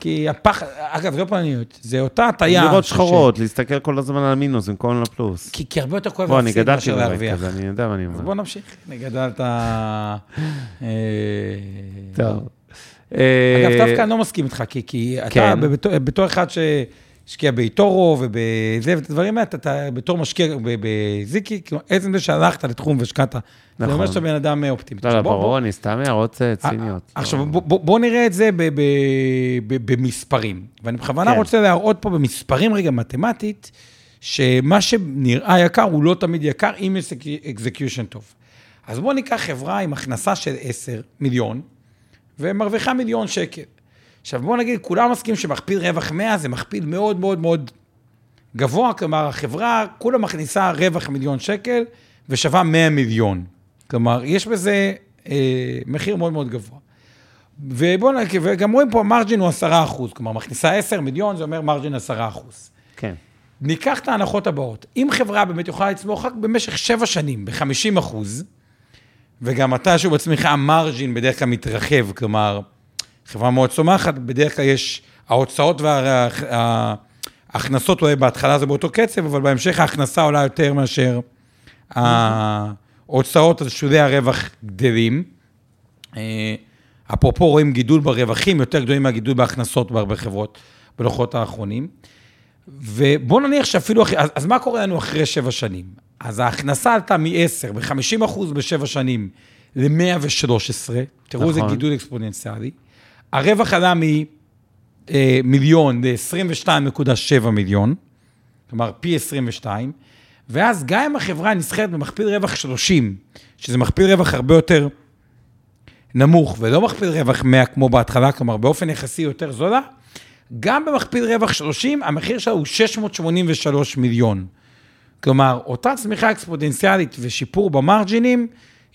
S3: כי הפחד, אגב, זה לא פולניות, זה אותה הטעיה.
S4: לראות שחורות, ש... להסתכל כל הזמן על המינוס במקום על הפלוס.
S3: כי, כי הרבה יותר כואב
S4: להפסיד מאשר להרוויח. בוא, אני גדלתי בבית כזה, אני יודע מה אני אומר.
S3: אז בוא נמשיך, אני גדלת... אה,
S4: טוב.
S3: אגב, דווקא אני לא מסכים איתך, כי, כי כן. אתה בתור אחד ש... השקיע באיטורו ובזה, ואת הדברים האלה, אתה בתור משקיע בזיקי, כאילו, עצם זה שהלכת לתחום והשקעת, נכון. זה אומר שאתה בן אדם אופטימי.
S4: לא, לא, ברור, אני סתם הערות אה, ציניות.
S3: עכשיו, בוא נראה את זה במספרים. ואני בכוונה כן. רוצה להראות פה במספרים רגע מתמטית, שמה שנראה יקר הוא לא תמיד יקר, אם יש אקזקיושן טוב. אז בואו ניקח חברה עם הכנסה של 10 מיליון, ומרוויחה מיליון שקל. עכשיו בואו נגיד, כולם מסכימים שמכפיל רווח 100 זה מכפיל מאוד מאוד מאוד גבוה, כלומר החברה כולה מכניסה רווח מיליון שקל ושווה 100 מיליון. כלומר, יש בזה אה, מחיר מאוד מאוד גבוה. ובואו נגיד, וגם רואים פה, מרג'ין הוא 10 אחוז, כלומר, מכניסה 10 מיליון, זה אומר מרג'ין 10 אחוז.
S4: כן.
S3: ניקח את ההנחות הבאות. אם חברה באמת יכולה לצמוח רק במשך 7 שנים ב-50 אחוז, וגם אתה שהוא בצמיחה, המרג'ין בדרך כלל מתרחב, כלומר, חברה מאוד צומחת, בדרך כלל יש, ההוצאות וההכנסות אולי בהתחלה זה באותו קצב, אבל בהמשך ההכנסה עולה יותר מאשר ההוצאות, אז שולי הרווח גדלים. אה, אפרופו רואים גידול ברווחים יותר גדולים מהגידול בהכנסות בהרבה חברות בלוחות האחרונים. ובואו נניח שאפילו, אז, אז מה קורה לנו אחרי שבע שנים? אז ההכנסה עלתה מ-10 ב-50 אחוז בשבע שנים ל-113, תראו איזה נכון. גידול אקספוננציאלי. הרווח עלה ממיליון ל-22.7 מיליון, כלומר פי 22, ואז גם אם החברה נסחרת במכפיל רווח 30, שזה מכפיל רווח הרבה יותר נמוך, ולא מכפיל רווח 100 כמו בהתחלה, כלומר באופן יחסי יותר זולה, גם במכפיל רווח 30, המחיר שלה הוא 683 מיליון. כלומר, אותה צמיחה אקספוטנציאלית ושיפור במרג'ינים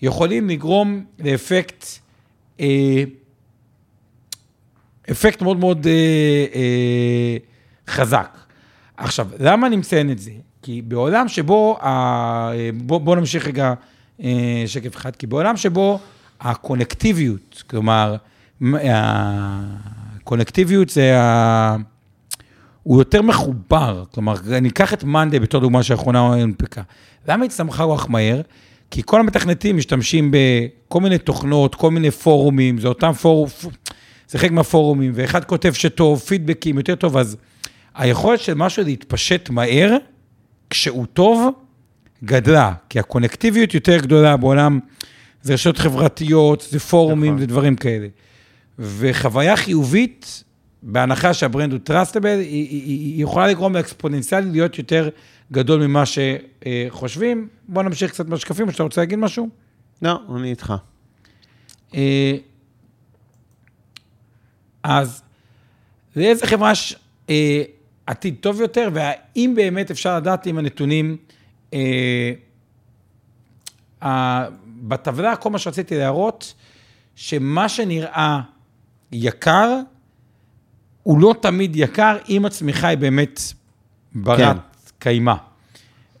S3: יכולים לגרום לאפקט אה, אפקט מאוד מאוד אה, אה, חזק. עכשיו, למה אני מציין את זה? כי בעולם שבו, אה, בוא, בוא נמשיך רגע אה, שקף אחד, כי בעולם שבו הקונקטיביות, כלומר, הקונקטיביות זה ה... הוא יותר מחובר, כלומר, אני אקח את מאנדי בתור דוגמה שהאחרונה הונפקה. למה היא צמחה רוח מהר? כי כל המתכנתים משתמשים בכל מיני תוכנות, כל מיני פורומים, זה אותם פורום, זה חלק מהפורומים, ואחד כותב שטוב, פידבקים יותר טוב, אז היכולת של משהו להתפשט מהר, כשהוא טוב, גדלה, כי הקונקטיביות יותר גדולה בעולם, זה רשתות חברתיות, זה פורומים,
S4: נכון.
S3: זה דברים כאלה. וחוויה חיובית, בהנחה שה brand הוא trustable, היא, היא, היא, יכולה לגרום לאקספוננציאלי להיות יותר גדול ממה שחושבים. בוא נמשיך קצת בשקפים, או שאתה רוצה להגיד משהו?
S4: לא, אני איתך.
S3: אה, אז לאיזה חברה יש אה, עתיד טוב יותר, והאם באמת אפשר לדעת אם הנתונים... אה, ה- בטבלה, כל מה שרציתי להראות, שמה שנראה יקר, הוא לא תמיד יקר, אם הצמיחה היא באמת ברת
S4: כן.
S3: קיימא.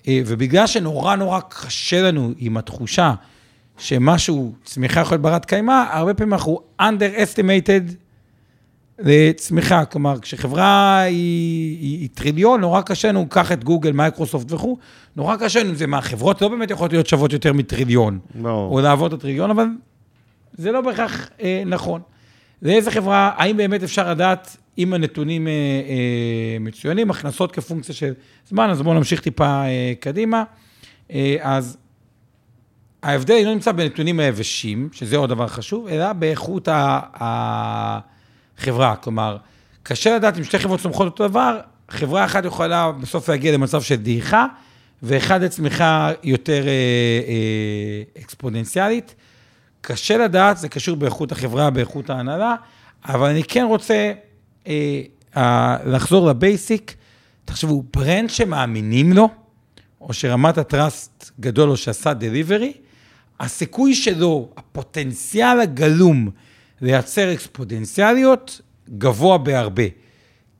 S3: אה, ובגלל שנורא נורא קשה לנו עם התחושה שמשהו, צמיחה יכול להיות ברת קיימא, הרבה פעמים אנחנו underestimated לצמיחה. כלומר, כשחברה היא, היא, היא טריליון, נורא קשה לנו, קח את גוגל, מייקרוסופט וכו', נורא קשה לנו, זה מהחברות לא באמת יכולות להיות שוות יותר מטריליון,
S4: ברור.
S3: או לעבוד את הטריליון, אבל זה לא בהכרח אה, נכון. לאיזה חברה, האם באמת אפשר לדעת אם הנתונים אה, אה, מצוינים, הכנסות כפונקציה של זמן, אז בואו נמשיך טיפה אה, קדימה. אה, אז ההבדל לא נמצא בנתונים היבשים, שזה עוד דבר חשוב, אלא באיכות ה- החברה. כלומר, קשה לדעת אם שתי חברות צומחות אותו דבר, חברה אחת יכולה בסוף להגיע למצב של דעיכה, ואחד לצמיחה יותר אה, אה, אקספוננציאלית. קשה לדעת, זה קשור באיכות החברה, באיכות ההנהלה, אבל אני כן רוצה אה, לחזור לבייסיק. תחשבו, ברנד שמאמינים לו, או שרמת הטראסט גדול או שעשה דליברי, הסיכוי שלו, הפוטנציאל הגלום לייצר אקספוטנציאליות, גבוה בהרבה.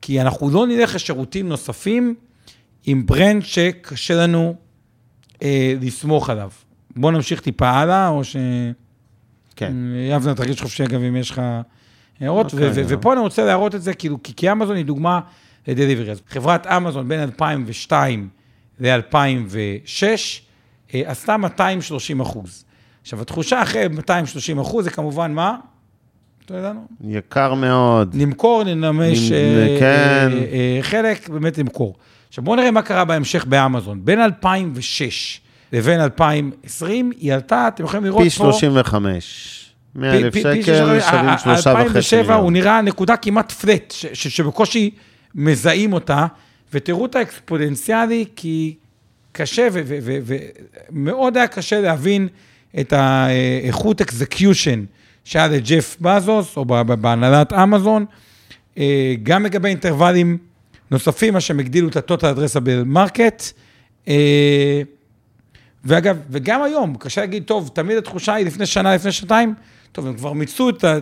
S3: כי אנחנו לא נלך לשירותים נוספים עם ברנד שקשה לנו אה, לסמוך עליו. בואו נמשיך טיפה הלאה, או ש...
S4: כן.
S3: יבנה, תרגיש חופשי אגב אם יש לך הערות.
S4: אוקיי,
S3: ו-
S4: לא.
S3: ופה אני רוצה להראות את זה, כאילו, כי, כי אמזון היא דוגמה לדליברי. אז חברת אמזון בין 2002 ל-2006 אה, עשתה 230 אחוז. עכשיו, התחושה אחרי 230 אחוז זה כמובן מה? אתה יודע לנו?
S4: יקר מאוד.
S3: למכור, נממש
S4: נ-
S3: אה,
S4: כן.
S3: אה, אה, חלק, באמת למכור. עכשיו בואו נראה מה קרה בהמשך באמזון. בין 2006 לבין 2020, היא עלתה, אתם יכולים לראות פה...
S4: פי 35. 100 אלף
S3: פי- פי-
S4: שקל,
S3: פי-
S4: שווים שלושה וחצי
S3: 2007 הוא.
S4: נראה...
S3: נראה נקודה כמעט פלט, ש- ש- שבקושי מזהים אותה, ותראו את האקספוננציאלי, כי קשה, ומאוד היה קשה להבין את האיכות אקזקיושן שהיה לג'ף בזוס, או בהנהלת אמזון, אה, גם לגבי אינטרוולים נוספים, מה שהם הגדילו את addressable market. אה, ואגב, וגם היום, קשה להגיד, טוב, תמיד התחושה היא לפני שנה, לפני שנתיים, טוב, הם כבר מיצו את ה...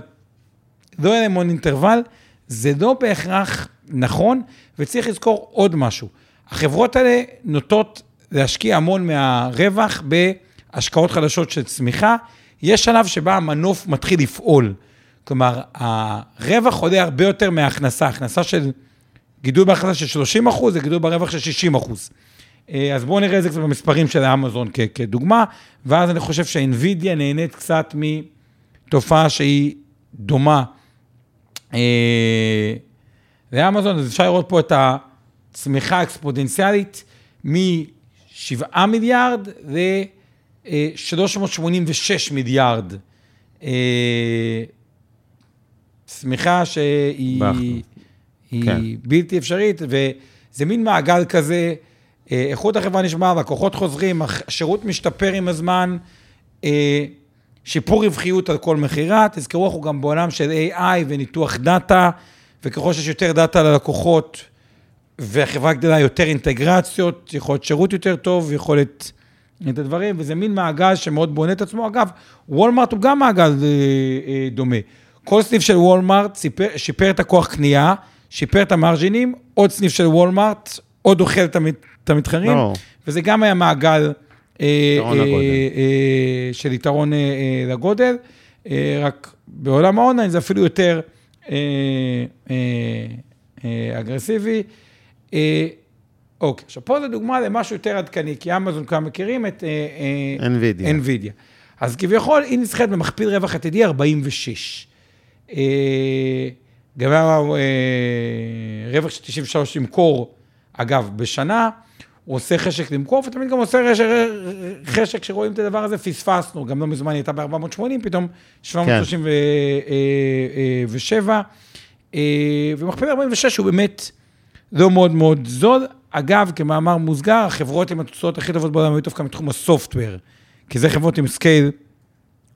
S3: לא היה להם המון אינטרוול, זה לא בהכרח נכון, וצריך לזכור עוד משהו. החברות האלה נוטות להשקיע המון מהרווח בהשקעות חדשות של צמיחה. יש שלב שבה המנוף מתחיל לפעול. כלומר, הרווח עולה הרבה יותר מההכנסה. הכנסה של גידול בהכנסה של 30 אחוז, זה גידול ברווח של 60 אחוז. אה, אז בואו נראה את זה קצת במספרים של האמזון כ- כדוגמה, ואז אני חושב שהאינווידיה נהנית קצת מתופעה שהיא דומה אה, לאמזון, אז אפשר לראות פה את הצמיחה האקספוטנציאלית מ-7 מיליארד ל-386 מיליארד. אה, צמיחה שהיא
S4: כן.
S3: בלתי אפשרית, וזה מין מעגל כזה, אה, איכות החברה נשמע, לקוחות חוזרים, השירות משתפר עם הזמן, אה, שיפור רווחיות על כל מכירה. תזכרו, אנחנו גם בעולם של AI וניתוח דאטה, וככל שיש יותר דאטה ללקוחות, והחברה גדלה יותר אינטגרציות, יכולת שירות יותר טוב, יכולת את הדברים, וזה מין מעגל שמאוד בונה את עצמו. אגב, וולמארט הוא גם מעגל אה, אה, דומה. כל סניף של וולמארט שיפר, שיפר את הכוח קנייה, שיפר את המרג'ינים, עוד סניף של וולמארט, עוד אוכל את המת- את המתחרים,
S4: ברור.
S3: וזה גם היה מעגל אה, אה. אה, של יתרון אה, אה, לגודל, אה, רק בעולם האונליין זה אפילו יותר אה, אה, אה, אגרסיבי. אה, אוקיי, עכשיו פה זו דוגמה למשהו יותר עדכני, כי אמזון כמה מכירים את אה, אה,
S4: NVIDIA.
S3: NVIDIA. אז כביכול, היא נסחרת במכפיל רווח עתידי 46. אה, גם היה רווח של 93 למכור, אגב, בשנה, הוא עושה חשק למכור, ותמיד גם עושה חשק, חשק כשרואים את הדבר הזה, פספסנו, גם לא מזמן היא הייתה ב-480, פתאום 737, כן. ומכפיל 46 הוא באמת לא מאוד מאוד זול. אגב, כמאמר מוסגר, החברות עם התוצאות הכי טובות בעולם היו דווקא מתחום ה software, כי זה חברות עם scale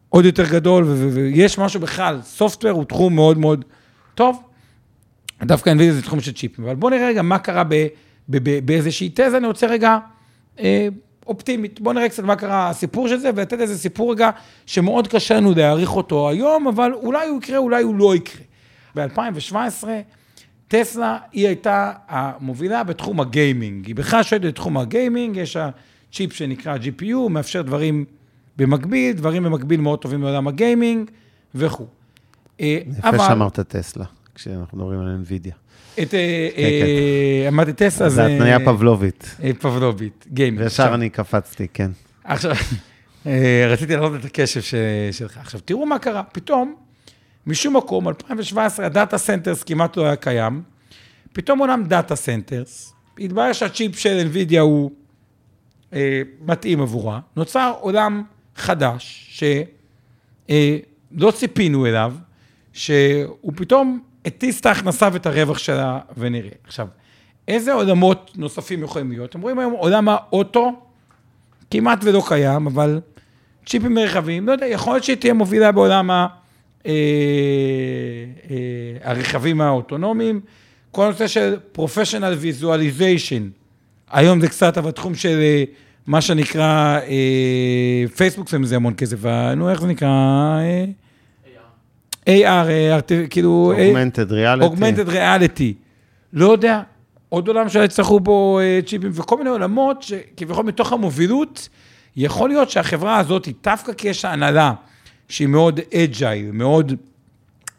S3: עוד יותר גדול, ויש משהו בכלל, software הוא תחום מאוד מאוד טוב. דווקא NVIDIA זה תחום של צ'יפים, אבל בואו נראה רגע מה קרה. באיזושהי תזה, אני רוצה רגע אה, אופטימית. בואו נראה קצת מה קרה הסיפור של זה, ולתת איזה סיפור רגע שמאוד קשה לנו להעריך אותו היום, אבל אולי הוא יקרה, אולי הוא לא יקרה. ב-2017, טסלה, היא הייתה המובילה בתחום הגיימינג. היא בכלל שואלת בתחום הגיימינג, יש הצ'יפ שנקרא GPU, מאפשר דברים במקביל, דברים במקביל מאוד טובים בעולם הגיימינג וכו'.
S4: אה, יפה אבל... שאמרת טסלה, כשאנחנו מדברים על NVIDIA.
S3: את, אה, כן, כן. אמרתי טסלה,
S4: זה... זה התניה פבלובית.
S3: פבלובית, גיימינג.
S4: וישר אני קפצתי, כן.
S3: עכשיו, רציתי להעלות את הקשב שלך. עכשיו, תראו מה קרה, פתאום, משום מקום, 2017, ה data centers כמעט לא היה קיים, פתאום עולם data centers, התברר שהצ'יפ של NVIDIA הוא אה, מתאים עבורה, נוצר עולם חדש, שלא אה, ציפינו אליו, שהוא פתאום הטיס את ההכנסה ואת הרווח שלה ונראה. עכשיו, איזה עולמות נוספים יכולים להיות? אתם רואים היום עולם האוטו, כמעט ולא קיים, אבל צ'יפים מרחבים, לא יודע, יכול להיות שהיא תהיה מובילה בעולם ה... אה, אה, הרכבים האוטונומיים. כל הנושא של professional visualization, היום זה קצת, אבל תחום של אה, מה שנקרא, פייסבוק שמים זה המון כסף, נו, איך זה נקרא? AR, כאילו...
S4: Augmented reality.
S3: Augmented reality. לא יודע, עוד עולם שיצטרכו בו צ'יפים וכל מיני עולמות שכביכול מתוך המובילות, יכול להיות שהחברה הזאת, דווקא כי יש הנהלה שהיא מאוד agile, מאוד,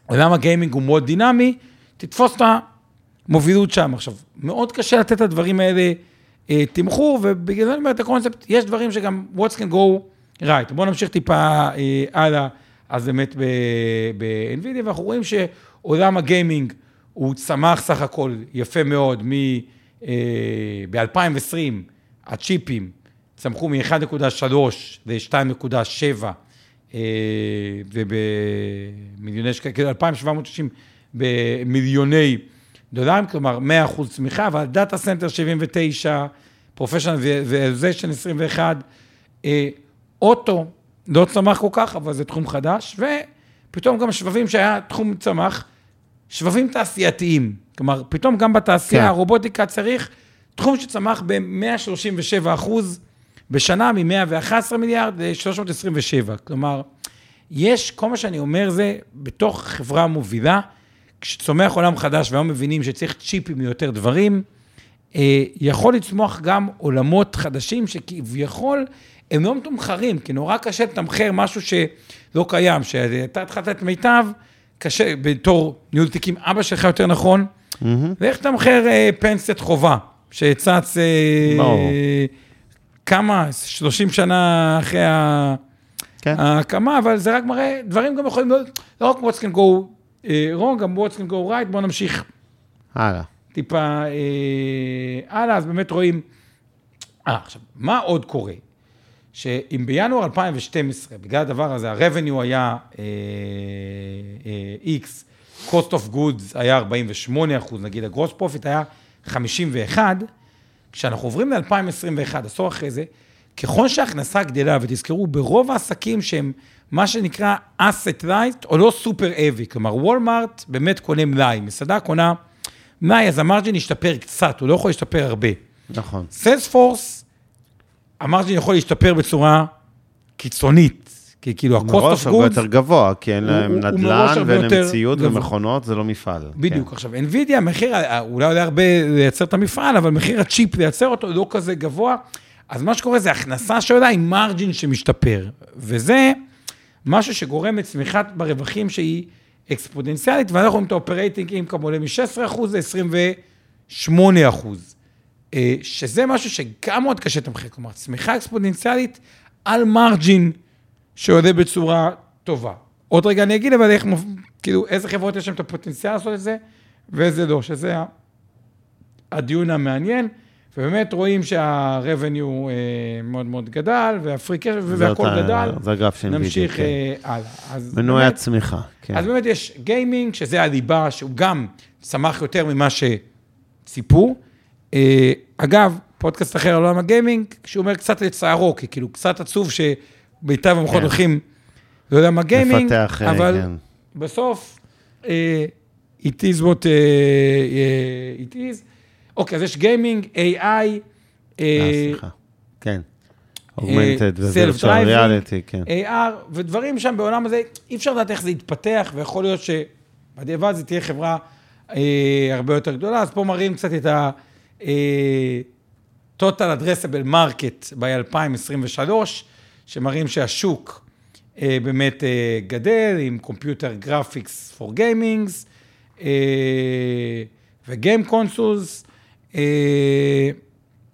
S3: עולם הגיימינג הוא מאוד דינמי, תתפוס את המובילות שם. עכשיו, מאוד קשה לתת את הדברים האלה אה, תמחור, ובגלל זה אני אומר את הקונספט, יש דברים שגם what can go right. בואו נמשיך טיפה אה, הלאה, אז באמת ב-NVIDIA, ואנחנו רואים שעולם הגיימינג הוא צמח סך הכל יפה מאוד, מ-2020, אה, הצ'יפים צמחו מ-1.3 ל-2.7. אה, ובמיליוני שקלים, כאילו 2,760 במיליוני דולרים, כלומר 100% צמיחה, אבל data center 79, professional visualization 21, אוטו לא צמח כל כך, אבל זה תחום חדש, ופתאום גם שבבים שהיה תחום צמח, שבבים תעשייתיים. כלומר, פתאום גם בתעשייה, כן. הרובוטיקה צריך תחום שצמח ב-137 אחוז. בשנה מ-111 מיליארד ל-327. כלומר, יש, כל מה שאני אומר זה, בתוך חברה מובילה, כשצומח עולם חדש והיום מבינים שצריך צ'יפים ליותר דברים, אה, יכול לצמוח גם עולמות חדשים שכביכול הם לא מתומחרים, כי נורא קשה לתמחר משהו שלא קיים, שאתה התחלת את מיטב, קשה, בתור ניהול תיקים, אבא שלך יותר נכון, mm-hmm. ואיך תמחר אה, פנסיית חובה, שצץ... אה, כמה, 30 שנה אחרי כן. ההקמה, אבל זה רק מראה, דברים גם יכולים להיות, לא רק what's can go uh, wrong, גם what's can go right, בואו נמשיך.
S4: הלאה.
S3: טיפה uh, הלאה, אז באמת רואים, אה, עכשיו, מה עוד קורה? שאם בינואר 2012, בגלל הדבר הזה, ה-revenue היה uh, uh, X, cost of goods היה 48 אחוז, נגיד ה-gross profit היה 51, כשאנחנו עוברים ל-2021, עשור אחרי זה, ככל שההכנסה גדלה, ותזכרו, ברוב העסקים שהם מה שנקרא asset light, או לא סופר אבי, כלומר וולמארט באמת קונה מלאי, מסעדה קונה מלאי, אז המרג'ין ישתפר קצת, הוא לא יכול להשתפר הרבה.
S4: נכון.
S3: סיילספורס, המרג'ין יכול להשתפר בצורה קיצונית. כי כאילו ה-cost of goods... מראש
S4: הרבה יותר גבוה, כי אין להם נדל"ן ואין להם ציוד ומכונות, זה לא מפעל.
S3: בדיוק. כן. עכשיו, NVIDIA, המחיר, אולי עולה הרבה לייצר את המפעל, אבל מחיר הצ'יפ לייצר אותו לא כזה גבוה. אז מה שקורה זה הכנסה שעולה עם מרג'ין שמשתפר. וזה משהו שגורם לצמיחת ברווחים שהיא אקספוננציאלית, ואנחנו רואים את ה operating income עולה מ-16% ל-28%. שזה משהו שגם מאוד קשה לתמחר, כלומר, צמיחה אקספוננציאלית על margin. שעולה בצורה טובה. עוד רגע אני אגיד, אבל איך, כאילו, איזה חברות יש להם את הפוטנציאל לעשות את זה, ואיזה לא, שזה הדיון המעניין. ובאמת רואים שה-revenue אה, מאוד מאוד גדל,
S4: זה
S3: והכל
S4: אותה-
S3: גדל.
S4: זה הגרף של
S3: נמשיך
S4: כן.
S3: אה, הלאה.
S4: מנועי
S3: באמת-
S4: הצמיחה, כן.
S3: אז באמת יש גיימינג, שזה הליבה, שהוא גם צמח יותר ממה שציפו. אה, אגב, פודקאסט אחר על עולם הגיימינג, שהוא אומר קצת לצערו, כי כאילו קצת עצוב שמיטב המוחות
S4: כן.
S3: הולכים לעולם הגיימינג,
S4: לפתח, אה,
S3: אבל
S4: כן.
S3: בסוף, אה, it is what אה, it is. אוקיי, אז יש גיימינג, AI,
S4: אה, סליחה. כן. אוגמנטד ו-virtual reality, כן.
S3: AR, ודברים שם בעולם הזה, אי אפשר לדעת איך זה יתפתח, ויכול להיות שבדיעבד זה תהיה חברה אה, הרבה יותר גדולה. אז פה מראים קצת את ה... אה, total addressable market ב-2023, שמראים שהשוק אה, באמת אה, גדל עם for Gamings אה, ו-Game Consoles. אה,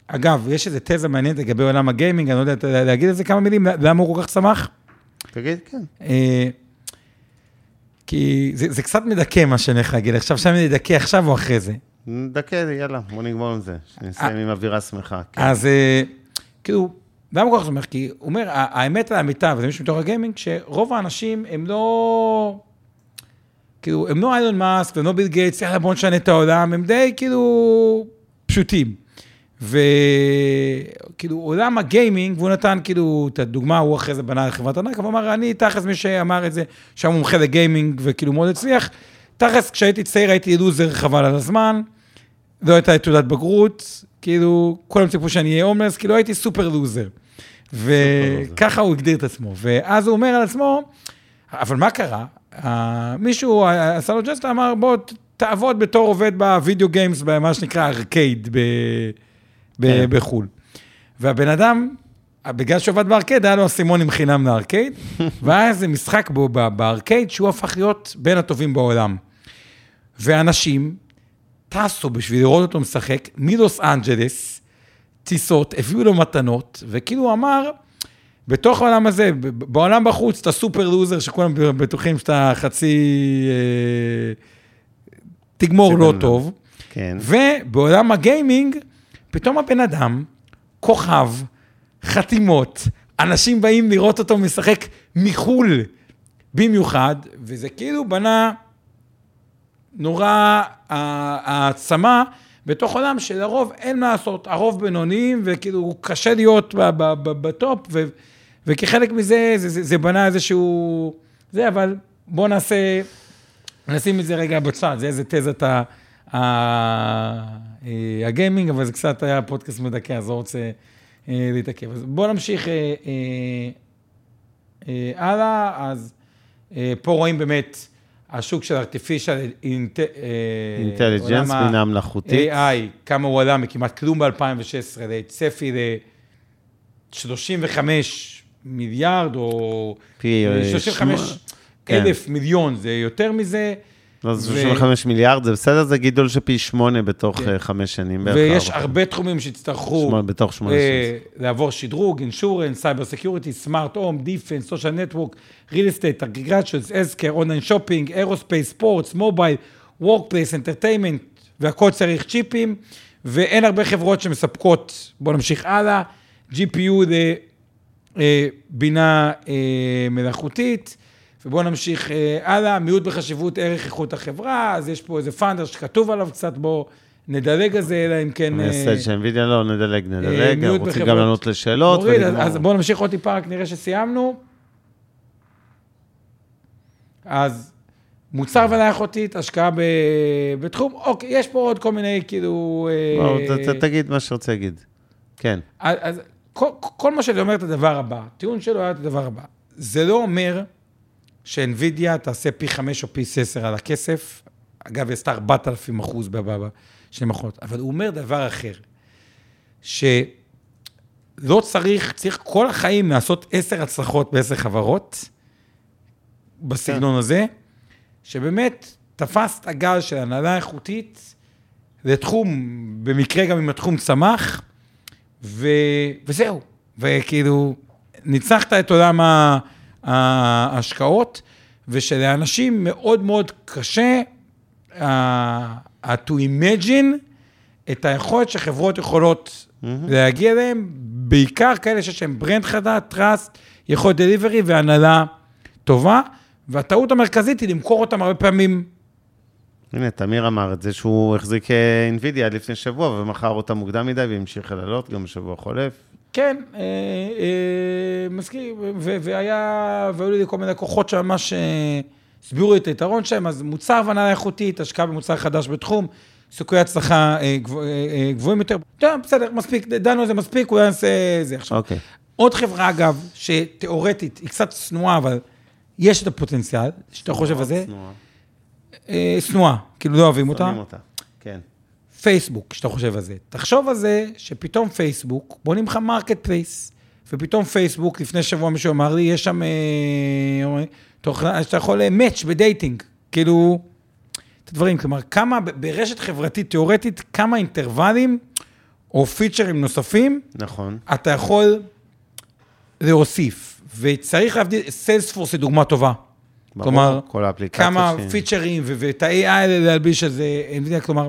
S3: אגב, יש איזו תזה מעניינת לגבי עולם הגיימינג, אני לא יודע להגיד על זה כמה מילים, למה הוא כל כך צמח?
S4: תגיד, כן.
S3: אה, כי זה, זה קצת מדכא מה שאני הולך להגיד, עכשיו שאני מדכא עכשיו או אחרי זה.
S4: דקה, יאללה, בוא נגמור עם זה. שנסיים עם אווירה שמחה. כן.
S3: אז אה, כאילו, למה כל כך שמח? כי הוא אומר, האמת לאמיתה, וזה מישהו מתוך הגיימינג, שרוב האנשים הם לא... כאילו, הם לא אילון מאסק והם לא ביל גייטס, יאללה בוא נשנה את העולם, הם די כאילו פשוטים. וכאילו, עולם הגיימינג, והוא נתן כאילו את הדוגמה, הוא אחרי זה בנה חברת ענק, הוא אמר, אני תכלס מי שאמר את זה, שהיה מומחה לגיימינג וכאילו מאוד הצליח, תכלס כשהייתי צעיר הייתי לוזר חבל על הזמן, לא הייתה לי תעודת בגרות, כאילו, כולם ציפו שאני אהיה הומלס, כאילו הייתי סופר לוזר. וככה הוא הגדיר את עצמו. ואז הוא אומר על עצמו, אבל מה קרה? מישהו עשה לו ג'סטה, אמר, בוא תעבוד בתור עובד ב video games, במה שנקרא ארקייד
S4: כן.
S3: בחו"ל. והבן אדם, בגלל שעבד בארקייד, היה לו אסימונים חינם לארקייד, והיה איזה משחק בו בארקייד שהוא הפך להיות בין הטובים בעולם. ואנשים טסו בשביל לראות אותו משחק מלוס אנג'לס, טיסות, הביאו לו מתנות, וכאילו הוא אמר, בתוך העולם הזה, בעולם בחוץ, אתה סופר לוזר, שכולם בטוחים שאתה חצי... אה, תגמור לא טוב.
S4: כן.
S3: ובעולם הגיימינג, פתאום הבן אדם, כוכב, חתימות, אנשים באים לראות אותו משחק מחו"ל במיוחד, וזה כאילו בנה נורא העצמה בתוך עולם שלרוב אין מה לעשות, הרוב בינוניים, וכאילו קשה להיות בטופ, ו, וכחלק מזה זה, זה, זה בנה איזשהו... זה, אבל בואו נעשה, נשים את זה רגע בצד, זה איזה תזת ה- אה, הגיימינג, אבל זה קצת היה פודקאסט מדכא, אז לא רוצה אה, להתעכב. אז בואו נמשיך אה, אה, אה, הלאה, אז פה רואים באמת השוק של artificial אה, ה-
S4: בינה מלאכותית.
S3: AI, כמה הוא עלה מכמעט כלום ב-2016, לצפי ל-35 מיליארד, או
S4: פי, אה,
S3: 35
S4: שמ- כן.
S3: אלף מיליון, זה יותר מזה.
S4: לא, זה
S3: ו-
S4: 35 מיליארד, זה בסדר, זה גידול של פי שמונה בתוך
S3: כן.
S4: אה, חמש שנים. בערך
S3: ויש. הרבה תחומים שיצטרכו
S4: שמונה- בתוך שמונה
S3: אה, לעבור שדרוג, אינשורנס, סייבר סקיוריטי, סמארט הום, דיפנס, סושיאל נטוורק, ריל אסטייט, אגריגציות, אזקר, אונליין שופינג, אירוספייס, ספורטס, מובייל, workplace, entertainment, והכל צריך צ'יפים, ואין הרבה חברות שמספקות, בואו נמשיך הלאה, GPU לבינה אה, מלאכותית. ובואו נמשיך אה, הלאה, מיעוט בחשיבות ערך איכות החברה, אז יש פה איזה founder שכתוב עליו קצת, בואו נדלג על זה, אלא אם כן... אה,
S4: מייסד של NVIDIA, לא, נדלג, נדלג,
S3: מיעוט
S4: אנחנו רוצים. גם לענות לשאלות.
S3: מוריד, אז, בואו נמשיך עוד טיפה, רק נראה שסיימנו. אז מוצר ונייחותית, השקעה ב, בתחום, אוקיי, יש פה עוד כל מיני, כאילו... אה,
S4: ת- תגיד מה שרוצה להגיד. כן.
S3: אז, אז כל, כל מה שאני אומר את הדבר הבא, הטיעון שלו היה את הדבר הבא. זה לא אומר שאינווידיה תעשה פי חמש או פי עשר על הכסף. אגב, היא עשתה 4,000 אחוז בשנים האחרונות. אבל הוא אומר דבר אחר, שלא צריך, צריך כל החיים לעשות עשר הצלחות בעשר חברות, בסגנון הזה, שבאמת תפס את הגל של הנהלה איכותית לתחום, במקרה גם אם התחום צמח, ו... וזהו. וכאילו, ניצחת את עולם ה- ההשקעות, ושלאנשים מאוד מאוד קשה uh, to imagine את היכולת שחברות יכולות להגיע אליהם, בעיקר כאלה שיש להם brand חדש, trust, יכולת דליברי והנהלה טובה, והטעות המרכזית היא למכור אותם הרבה פעמים.
S4: הנה, תמיר אמר את זה שהוא החזיק אינווידיה עד לפני שבוע ומכר אותה מוקדם מדי והמשיך לעלות גם בשבוע החולף.
S3: כן, אה, אה, מסכים, ו- והיה, והיו לי כל מיני לקוחות שממש אה, הסבירו את היתרון שלהם, אז מוצר והנהלה איכותית, השקעה במוצר חדש בתחום, סיכויי הצלחה אה, גבוה- אה, גבוהים יותר. טוב, בסדר, מספיק, דנו על זה מספיק, אולי נעשה זה עכשיו.
S4: אוקיי.
S3: עוד חברה, אגב, שתיאורטית היא קצת צנועה, אבל יש את הפוטנציאל, שאתה חושב על זה,
S4: צנועה.
S3: אה, צנועה, כאילו לא אוהבים אותה.
S4: שמים אותה. כן.
S3: פייסבוק, שאתה חושב על זה. תחשוב על זה שפתאום פייסבוק, בונים לך marketplace, ופתאום פייסבוק, לפני שבוע מישהו אמר לי, יש שם, אה, שאתה יכול match ב dating, כאילו, את הדברים, כלומר, כמה, ברשת חברתית תיאורטית, כמה אינטרוולים או פיצ'רים נוספים,
S4: נכון.
S3: אתה יכול להוסיף, וצריך להבדיל, סיילספורס היא דוגמה טובה.
S4: ברור,
S3: כלומר,
S4: כל האפליקציות
S3: כמה
S4: ש-
S3: פיצ'רים ואת ה-AI להלביש על זה, כלומר,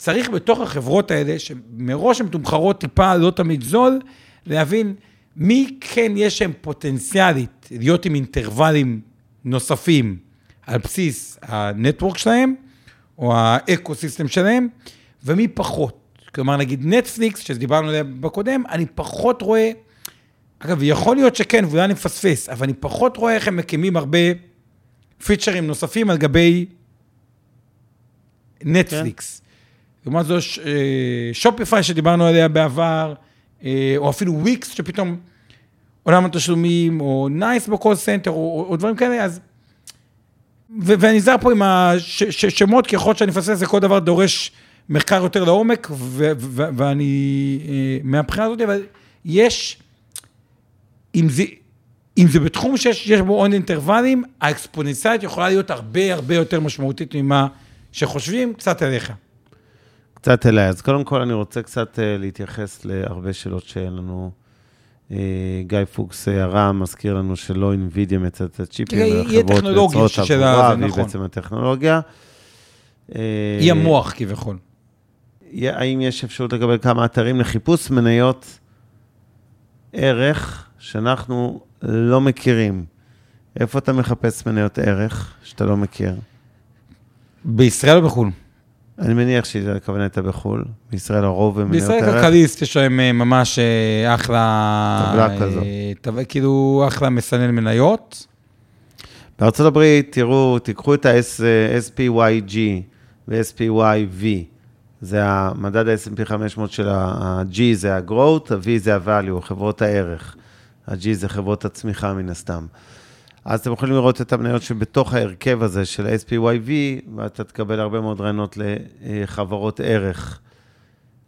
S3: צריך בתוך החברות האלה, שמראש הן מתומחרות טיפה לא תמיד זול, להבין מי כן יש שם פוטנציאלית להיות עם אינטרוולים נוספים על בסיס הנטוורק שלהם, או ה ecosystem שלהם, ומי פחות. כלומר, נגיד נטפליקס, שדיברנו עליה בקודם, אני פחות רואה, אגב, יכול להיות שכן, ואולי אני מפספס, אבל אני פחות רואה איך הם מקימים הרבה פיצ'רים נוספים על גבי נטפליקס. לעומת זאת, ש- אה, שופיפיי שדיברנו עליה בעבר, אה, או אפילו וויקס, שפתאום עולם התשלומים, או נייס ב call center, או, או, או דברים כאלה, אז... ו- ואני נזהר פה עם השמות, כי יכול להיות שאני מפספס, זה כל דבר דורש מחקר יותר לעומק, ו- ו- ואני, אה, מהבחינה הזאת, אבל יש, אם זה, אם זה בתחום שיש יש בו עוד אינטרוולים, האקספוננציאלית יכולה להיות הרבה הרבה יותר משמעותית ממה שחושבים, קצת אליך.
S4: קצת אליי. אז קודם כל אני רוצה קצת אה, להתייחס להרבה שאלות שאין לנו. אה, גיא פוקס הערה, מזכיר לנו שלא אינווידיה מייצרת את הצ'יפים, אלא חברות מייצרות עבורה, והיא
S3: נכון.
S4: בעצם הטכנולוגיה. אה,
S3: היא המוח כביכול.
S4: האם יש אפשרות לקבל כמה אתרים לחיפוש מניות ערך שאנחנו לא מכירים? איפה אתה מחפש מניות ערך שאתה לא מכיר?
S3: בישראל או בחו"ל?
S4: אני מניח שהכוונה הייתה בחו"ל, בישראל הרוב הם
S3: בישראל. כלכליסט יש להם אה, ממש אה, אחלה...
S4: טבלה
S3: אה,
S4: כזו.
S3: טבלה, כאילו אחלה מסנן מניות.
S4: בארצות הברית, תראו, תיקחו את ה-SPYG ו-SPYV, זה המדד ה-S&P 500 של ה-G זה ה-Growth, ה-V זה ה-Value, חברות הערך. ה-G זה חברות הצמיחה מן הסתם. אז אתם יכולים לראות את המניות שבתוך ההרכב הזה של ה-SPYV, ואתה תקבל הרבה מאוד רעיונות לחברות ערך,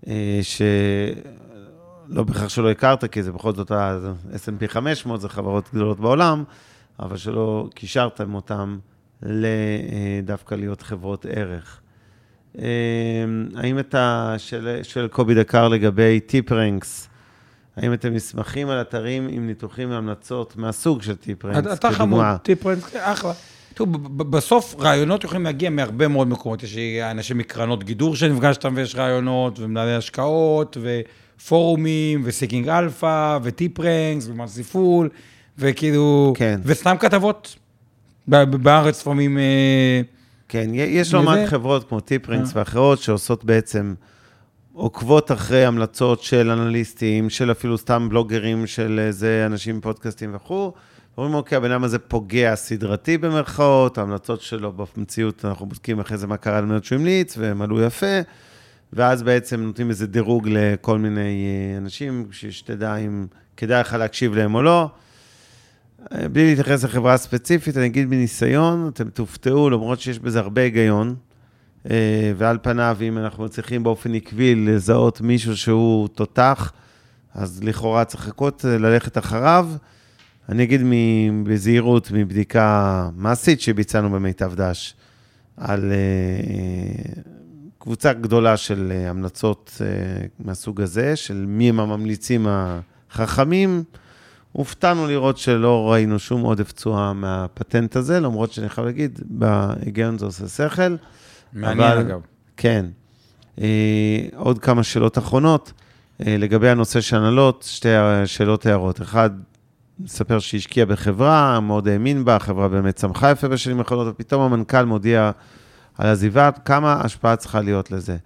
S4: אה, שלא בהכרח שלא הכרת, כי זה בכל זאת ה-S&P 500, זה חברות גדולות בעולם, אבל שלא קישרתם אותם דווקא להיות חברות ערך. אה, האם אתה, של, של קובי דקר לגבי טיפ-רנקס, האם אתם נסמכים על אתרים עם ניתוחים והמלצות מהסוג של טיפ-רנקס,
S3: אתה חמוד, טיפרנקס, אחלה. תראו, בסוף רעיונות יכולים להגיע מהרבה מאוד מקומות. יש אנשים מקרנות גידור שנפגשת ויש רעיונות, ומנהלי השקעות, ופורומים, וסיקינג אלפא, וטיפרנקס, ומוטלי פול, וכאילו...
S4: כן.
S3: וסתם כתבות. בארץ לפעמים... אה,
S4: כן, יש לא מעט חברות כמו טיפ-רנקס ואחרות שעושות בעצם, עוקבות אחרי המלצות של אנליסטים, של אפילו סתם בלוגרים של איזה אנשים פודקאסטים וכו'. אומרים, אוקיי, הבן אדם הזה פוגע סדרתי במרכאות, ההמלצות שלו במציאות, אנחנו בודקים אחרי זה מה קרה למניות שהוא המליץ, והם עלו יפה, ואז בעצם נותנים איזה דירוג לכל מיני אה, אנשים, שתדע אם כדאי לך להקשיב להם או לא. אה, בלי להתייחס לחברה ספציפית, אני אגיד מניסיון, אתם תופתעו, למרות שיש בזה הרבה היגיון, ועל פניו, אם אנחנו מצליחים באופן עקבי לזהות מישהו שהוא תותח, אז לכאורה צריך לחכות, אה, ללכת אחריו. אני אגיד בזהירות, מבדיקה מעשית שביצענו במיטב דש, על אה, קבוצה גדולה של אה, המלצות אה, מהסוג הזה, של מי הם הממליצים החכמים. הופתענו לראות שלא ראינו שום עודף תשואה מהפטנט הזה, למרות שאני חייב להגיד, בהיגיון זה עושה שכל.
S3: מעניין
S4: אבל-
S3: אגב.
S4: כן. אה, עוד כמה שאלות אחרונות. אה, לגבי הנושא של הנהלות, שתי שאלות הערות. אחד, מספר שהשקיע בחברה, מאוד האמין בה, החברה באמת צמחה יפה בשנים האחרונות, ופתאום המנכ"ל מודיע על עזיבה, כמה השפעה צריכה להיות לזה,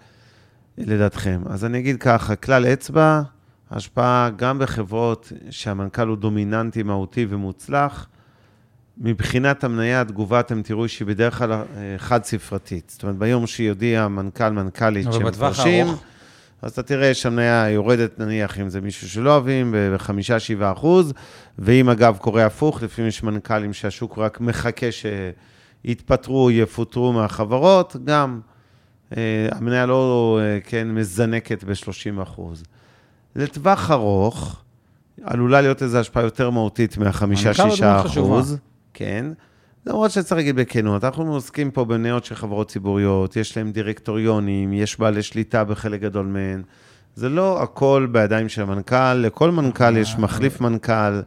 S4: לדעתכם? אז אני אגיד ככה, כלל אצבע, השפעה גם בחברות שהמנכ"ל הוא דומיננטי, מהותי ומוצלח. מבחינת המניה, התגובה, אתם תראו שהיא בדרך כלל אה, חד-ספרתתית. זאת אומרת, ביום שיודיע המנכ"ל, מנכ"לית שהם מפרשים,
S3: הארוך?
S4: אז אתה תראה שהמניה יורדת, נניח, אם זה מישהו שלא אוהבים, ב-5-7 אחוז, ואם אגב קורה הפוך, לפעמים יש מנכ"לים שהשוק רק מחכה שיתפטרו, יפוטרו מהחברות, גם אה, המניה לא, אה, כן, מזנקת ב-30 אחוז. לטווח ארוך, עלולה להיות איזו השפעה יותר מהותית מה-5-6
S3: המנכ"ל הוא דמות חשובה.
S4: כן. למרות שצריך להגיד בכנות, אנחנו עוסקים פה במניות של חברות ציבוריות, יש להם דירקטוריונים, יש בעלי שליטה בחלק גדול מהן. זה לא הכל בידיים של המנכ"ל, לכל מנכ"ל יש מחליף מנכ"ל.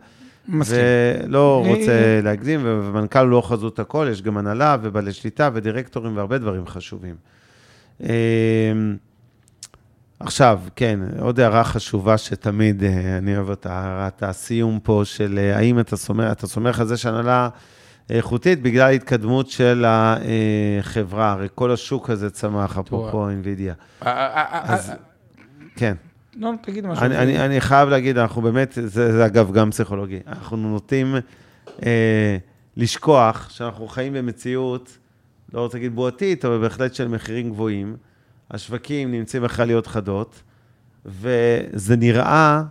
S3: מסכים.
S4: ולא
S3: אה,
S4: רוצה להגזים, ומנכ"ל לא חזות הכל, יש גם הנהלה ובעלי שליטה ודירקטורים והרבה דברים חשובים. עכשיו, כן, עוד הערה חשובה שתמיד אה, אני אוהב אותה, הערת הסיום פה של אה, האם אתה סומך, אתה סומך על זה שהנהלה איכותית בגלל ההתקדמות של החברה, הרי כל השוק הזה צמח, אפרופו NVIDIA.
S3: אה, אה, אה,
S4: אז-
S3: אה,
S4: כן.
S3: לא, תגיד משהו.
S4: אני, אני, אני חייב להגיד, אנחנו באמת, זה, זה אגב גם פסיכולוגי, אנחנו נוטים אה, לשכוח שאנחנו חיים במציאות, לא רוצה להגיד בועתית, אבל בהחלט של מחירים גבוהים. השווקים נמצאים בחליות חדות, וזה נראה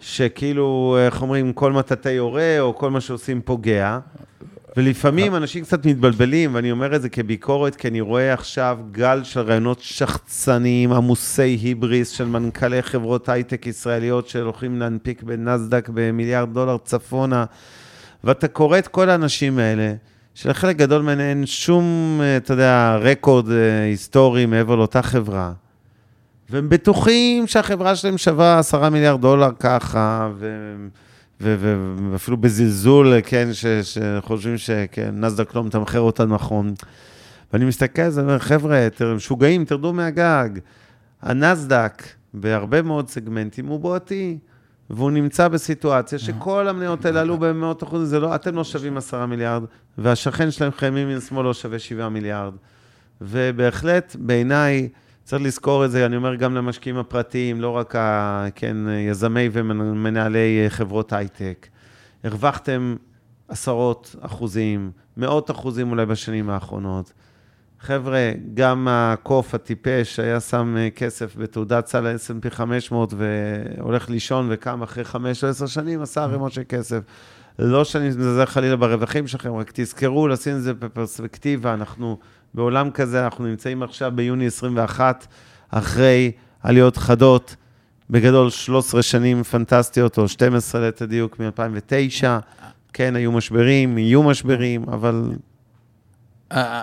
S4: שכאילו, איך אומרים, כל מטאטא יורה, או כל מה שעושים פוגע. ולפעמים אנשים קצת מתבלבלים, ואני אומר את זה כביקורת, כי אני רואה עכשיו גל של רעיונות שחצניים, עמוסי היבריס של מנכ"לי חברות הייטק ישראליות שהולכים להנפיק בנסדק במיליארד דולר צפונה, ואתה קורא את כל האנשים האלה, שלחלק גדול מהם אין שום, אה, אתה יודע, רקורד אה, היסטורי מעבר לאותה חברה. והם בטוחים שהחברה שלהם שווה עשרה מיליארד דולר ככה, ואפילו בזלזול, כן, ש- שחושבים שנסדק לא מתמחר אותה נכון. ואני מסתכל על זה ואומר, חבר'ה, אתם משוגעים, תרדו מהגג. הנסדק, בהרבה מאוד סגמנטים, הוא בועתי, והוא נמצא בסיטואציה שכל המניות האלה עלו במאות אחוזים, זה לא, אתם לא שווים עשרה מיליארד, והשכן שלהם חיימים מן שמאל לא שווה שבעה מיליארד. ובהחלט, בעיניי, צריך לזכור את זה, אני אומר גם למשקיעים הפרטיים, לא רק ה, כן, יזמי ומנהלי חברות הייטק. הרווחתם עשרות אחוזים, מאות אחוזים אולי בשנים האחרונות. חבר'ה, גם הקוף הטיפש היה שם אה, כסף בתעודת סל ה-S&P 500 והולך לישון וקם אחרי חמש או עשר שנים, עשה ערימות של כסף. לא שאני מזלזל חלילה ברווחים שלכם, רק תזכרו לשים את זה בפרספקטיבה, אנחנו בעולם כזה, אנחנו נמצאים עכשיו ביוני 21, אחרי עליות חדות, בגדול 13 שנים פנטסטיות, או 12 ליתר דיוק מ-2009. כן, היו משברים, יהיו משברים, אבל
S3: אה, אה,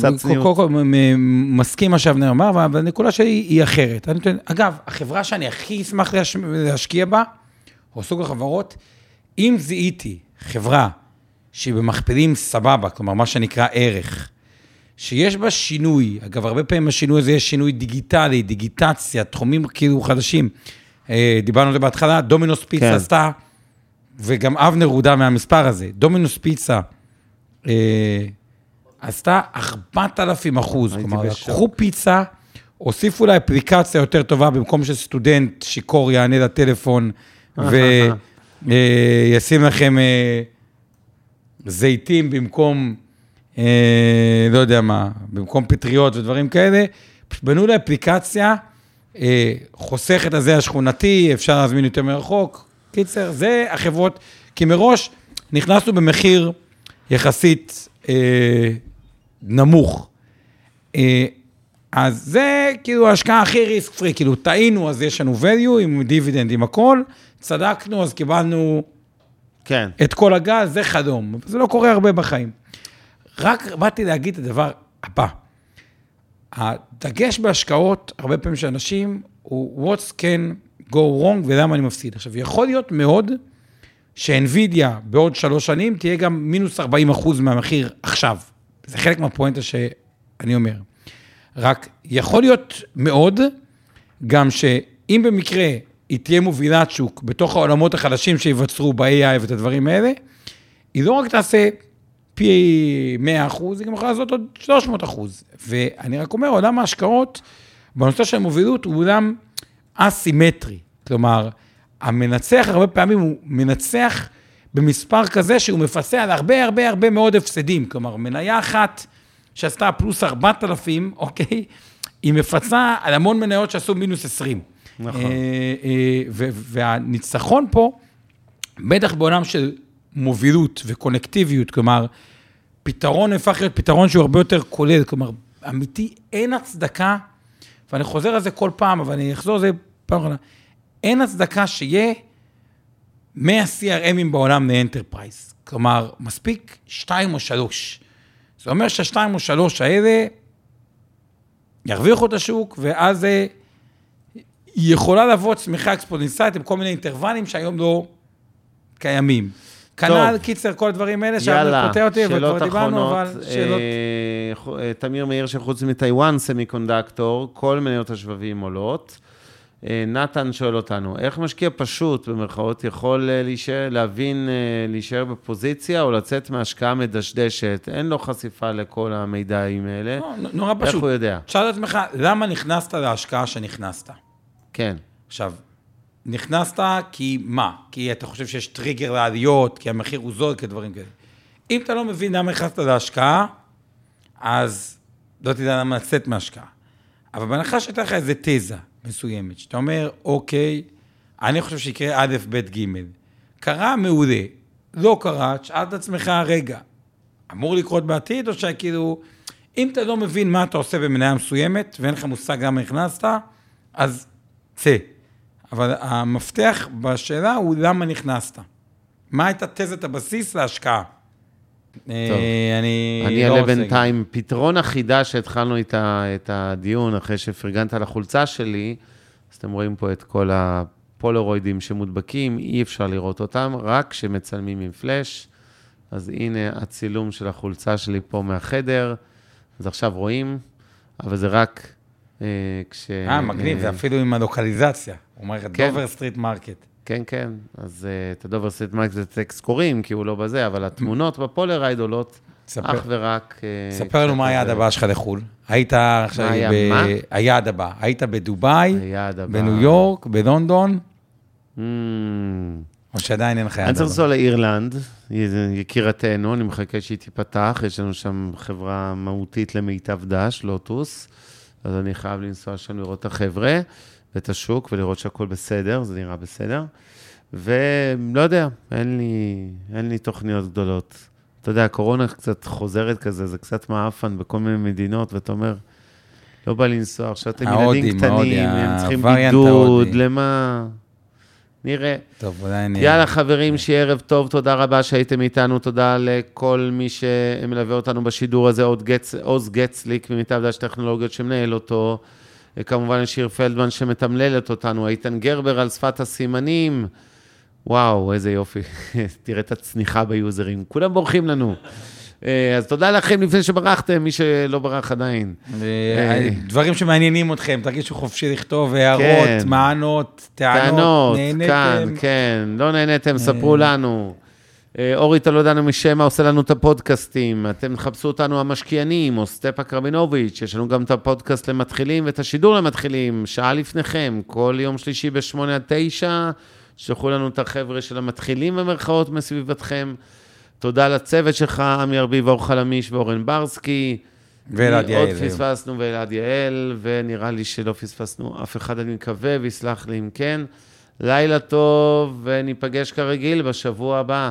S3: קודם
S4: צניעות.
S3: כל, מ- מ- מסכים מה שאבנר אמר, אבל הנקודה שלי היא אחרת. אגב, החברה שאני הכי אשמח להש- להשקיע בה, או סוג החברות, אם זיהיתי חברה שהיא במכפילים סבבה, כלומר, מה שנקרא ערך, שיש בה שינוי, אגב, הרבה פעמים השינוי הזה יש שינוי דיגיטלי, דיגיטציה, תחומים כאילו חדשים. אה, דיברנו על זה בהתחלה, דומינוס פיצה
S4: כן.
S3: עשתה, וגם אבנר הודע מהמספר הזה, דומינוס פיצה אה, עשתה 4,000 אחוז. כלומר. לקחו פיצה, הוסיפו לה אפליקציה יותר טובה, במקום שסטודנט שיכור יענה לטלפון וישים לכם אה, זיתים במקום, אה, לא יודע מה, במקום פטריות ודברים כאלה, בנו לה אפליקציה, אה, חוסכת הזה השכונתי, אפשר להזמין יותר מרחוק. קיצר, זה החברות, כי מראש נכנסנו במחיר יחסית אה, נמוך. אה, אז זה כאילו ההשקעה הכי ריסק פרי, כאילו טעינו, אז יש לנו value עם דיבידנד, עם הכל, צדקנו, אז קיבלנו
S4: כן.
S3: את כל הגז, זה חדום. זה לא קורה הרבה בחיים. רק באתי להגיד את הדבר הבא. הדגש בהשקעות, הרבה פעמים של אנשים, הוא what's can go wrong ולמה אני מפסיד. עכשיו, יכול להיות מאוד שאינווידיה בעוד שלוש שנים תהיה גם מינוס 40 אחוז מהמחיר עכשיו. זה חלק מהפואנטה שאני אומר. רק יכול להיות מאוד, גם שאם במקרה היא תהיה מובילת שוק בתוך העולמות החדשים שייווצרו ב-AI ואת הדברים האלה, היא לא רק תעשה פי 100 אחוז, היא גם יכולה לעשות עוד 300 אחוז. ואני רק אומר, עולם ההשקעות בנושא של מובילות הוא עולם אסימטרי. כלומר, המנצח הרבה פעמים הוא מנצח במספר כזה שהוא מפסה על הרבה הרבה הרבה מאוד הפסדים. כלומר, מניה אחת שעשתה פלוס 4,000, אוקיי? היא מפצה על המון מניות שעשו מינוס 20.
S4: נכון.
S3: אה, אה, והניצחון פה, בטח בעולם של מובילות וקונקטיביות, כלומר, פתרון הפך להיות פתרון שהוא הרבה יותר כולל, כלומר, אמיתי, אין הצדקה, ואני חוזר על זה כל פעם, אבל אני אחזור על זה פעם אחרונה, אין הצדקה שיהיה 100 CRMים בעולם ל enterprise. כלומר, מספיק שתיים או שלוש. זה אומר שהשתיים או שלוש האלה ירוויחו את השוק, ואז. היא יכולה לבוא צמיחה אקספוננציאלית עם כל מיני אינטרוולים שהיום לא קיימים. כנ"ל, קיצר, כל הדברים האלה,
S4: יאללה,
S3: קוטע אותי, אבל
S4: שאלות
S3: כבר דיברנו. אבל שאלות...
S4: אה, ח- אה, תמיר מאיר שחוץ מטיוואן סמי קונדקטור, כל מניות השבבים עולות. אה, נתן שואל אותנו, איך משקיע פשוט, במרכאות, יכול אה, להישאר, להבין, אה, להישאר בפוזיציה או לצאת מהשקעה מדשדשת? אין לו חשיפה לכל המידעים האלה.
S3: לא, נורא
S4: איך
S3: פשוט.
S4: הוא יודע?
S3: תשאל את עצמך, למה נכנסת להשקעה שנכנסת?
S4: כן.
S3: עכשיו, נכנסת כי מה? כי אתה חושב שיש טריגר לעליות, כי המחיר הוא זול, כדברים כאלה. אם אתה לא מבין למה נכנסת להשקעה, אז לא תדע למה לצאת מהשקעה. אבל בהנחה שהייתה לך איזה תזה מסוימת, שאתה אומר, אוקיי, אני חושב שיקרה א', ב', ג', קרה מעולה, לא קרה, תשאל את עצמך, רגע, אמור לקרות בעתיד, או שכאילו, אם אתה לא מבין מה אתה עושה במניה מסוימת, ואין לך מושג למה נכנסת, אז צא. אבל המפתח בשאלה הוא למה נכנסת. מה הייתה תזת הבסיס להשקעה? טוב, אני
S4: אני
S3: לא
S4: אעלה
S3: רוצה
S4: בינתיים, פתרון החידה שהתחלנו איתה את הדיון, אחרי שפרגנת על החולצה שלי, אז אתם רואים פה את כל הפולרוידים שמודבקים, אי אפשר לראות אותם, רק כשמצלמים עם פלאש. אז הנה הצילום של החולצה שלי פה מהחדר, אז עכשיו רואים, אבל זה רק אה, כש...
S3: אה, מגניב, זה אפילו עם הלוקליזציה. הוא אומר
S4: כן.
S3: דובר סטריט מרקט.
S4: כן, כן, אז אה, את הדובר סט מייק זה טקסט קוראים, כי הוא לא בזה, אבל התמונות בפולרייד עולות
S3: ספר-
S4: אך ורק... אה,
S3: ספר לנו מה היעד הבא שלך לחו"ל. היית עכשיו...
S4: היה
S3: ב-
S4: מה?
S3: היעד הבא. היית בדובאי,
S4: הבא.
S3: בניו יורק, בלונדון,
S4: Mm.
S3: או שעדיין אין לך יעד
S4: אני צריך
S3: הבא?
S4: לנסוע לאירלנד, יקירתנו, אני מחכה שהיא תיפתח, יש לנו שם חברה מהותית למיטב דש, לוטוס, אז אני חייב לנסוע שם לראות את החבר'ה ואת השוק ולראות שהכל בסדר, זה נראה בסדר. ולא יודע, אין לי, אין לי תוכניות גדולות. אתה יודע, הקורונה קצת חוזרת כזה, זה קצת מעפן בכל מיני מדינות, ואתה אומר, לא בא לנסוע, עכשיו אתם ילדים קטנים, הם צריכים בידוד. למה? נראה.
S3: טוב, אולי אני...
S4: יאללה, חברים, שיהיה ערב טוב, תודה רבה שהייתם איתנו, תודה לכל מי שמלווה אותנו בשידור הזה, עוז גצליק ממיטב דש טכנולוגיות שמנהל אותו, כמובן לשיר פלדמן שמתמללת אותנו, איתן גרבר על שפת הסימנים, וואו, איזה יופי, תראה את הצניחה ביוזרים, כולם בורחים לנו. אה, אז תודה לכם לפני שברחתם, מי שלא ברח עדיין.
S3: אה, דברים שמעניינים אתכם, תרגישו חופשי לכתוב הערות,
S4: כן.
S3: מענות, טענות,
S4: טענות,
S3: נהניתם.
S4: כאן, כן, לא נהניתם, ספרו לנו. אה, אורי טולדנו משמה עושה לנו את הפודקאסטים, אתם תחפשו אותנו המשקיענים, או סטפאק רבינוביץ', יש לנו גם את הפודקאסט למתחילים ואת השידור למתחילים, שעה לפניכם, כל יום שלישי ב-8 עד 9, שלחו לנו את החבר'ה של המתחילים במרכאות מסביבתכם. תודה לצוות שלך, עמי ארביב, אור חלמיש ואורן ברסקי.
S3: ואלעד יעל,
S4: עוד. פספסנו ואלעד יעל, ונראה לי שלא פספסנו אף אחד, אני מקווה, ויסלח לי אם כן. לילה טוב, וניפגש כרגיל בשבוע הבא.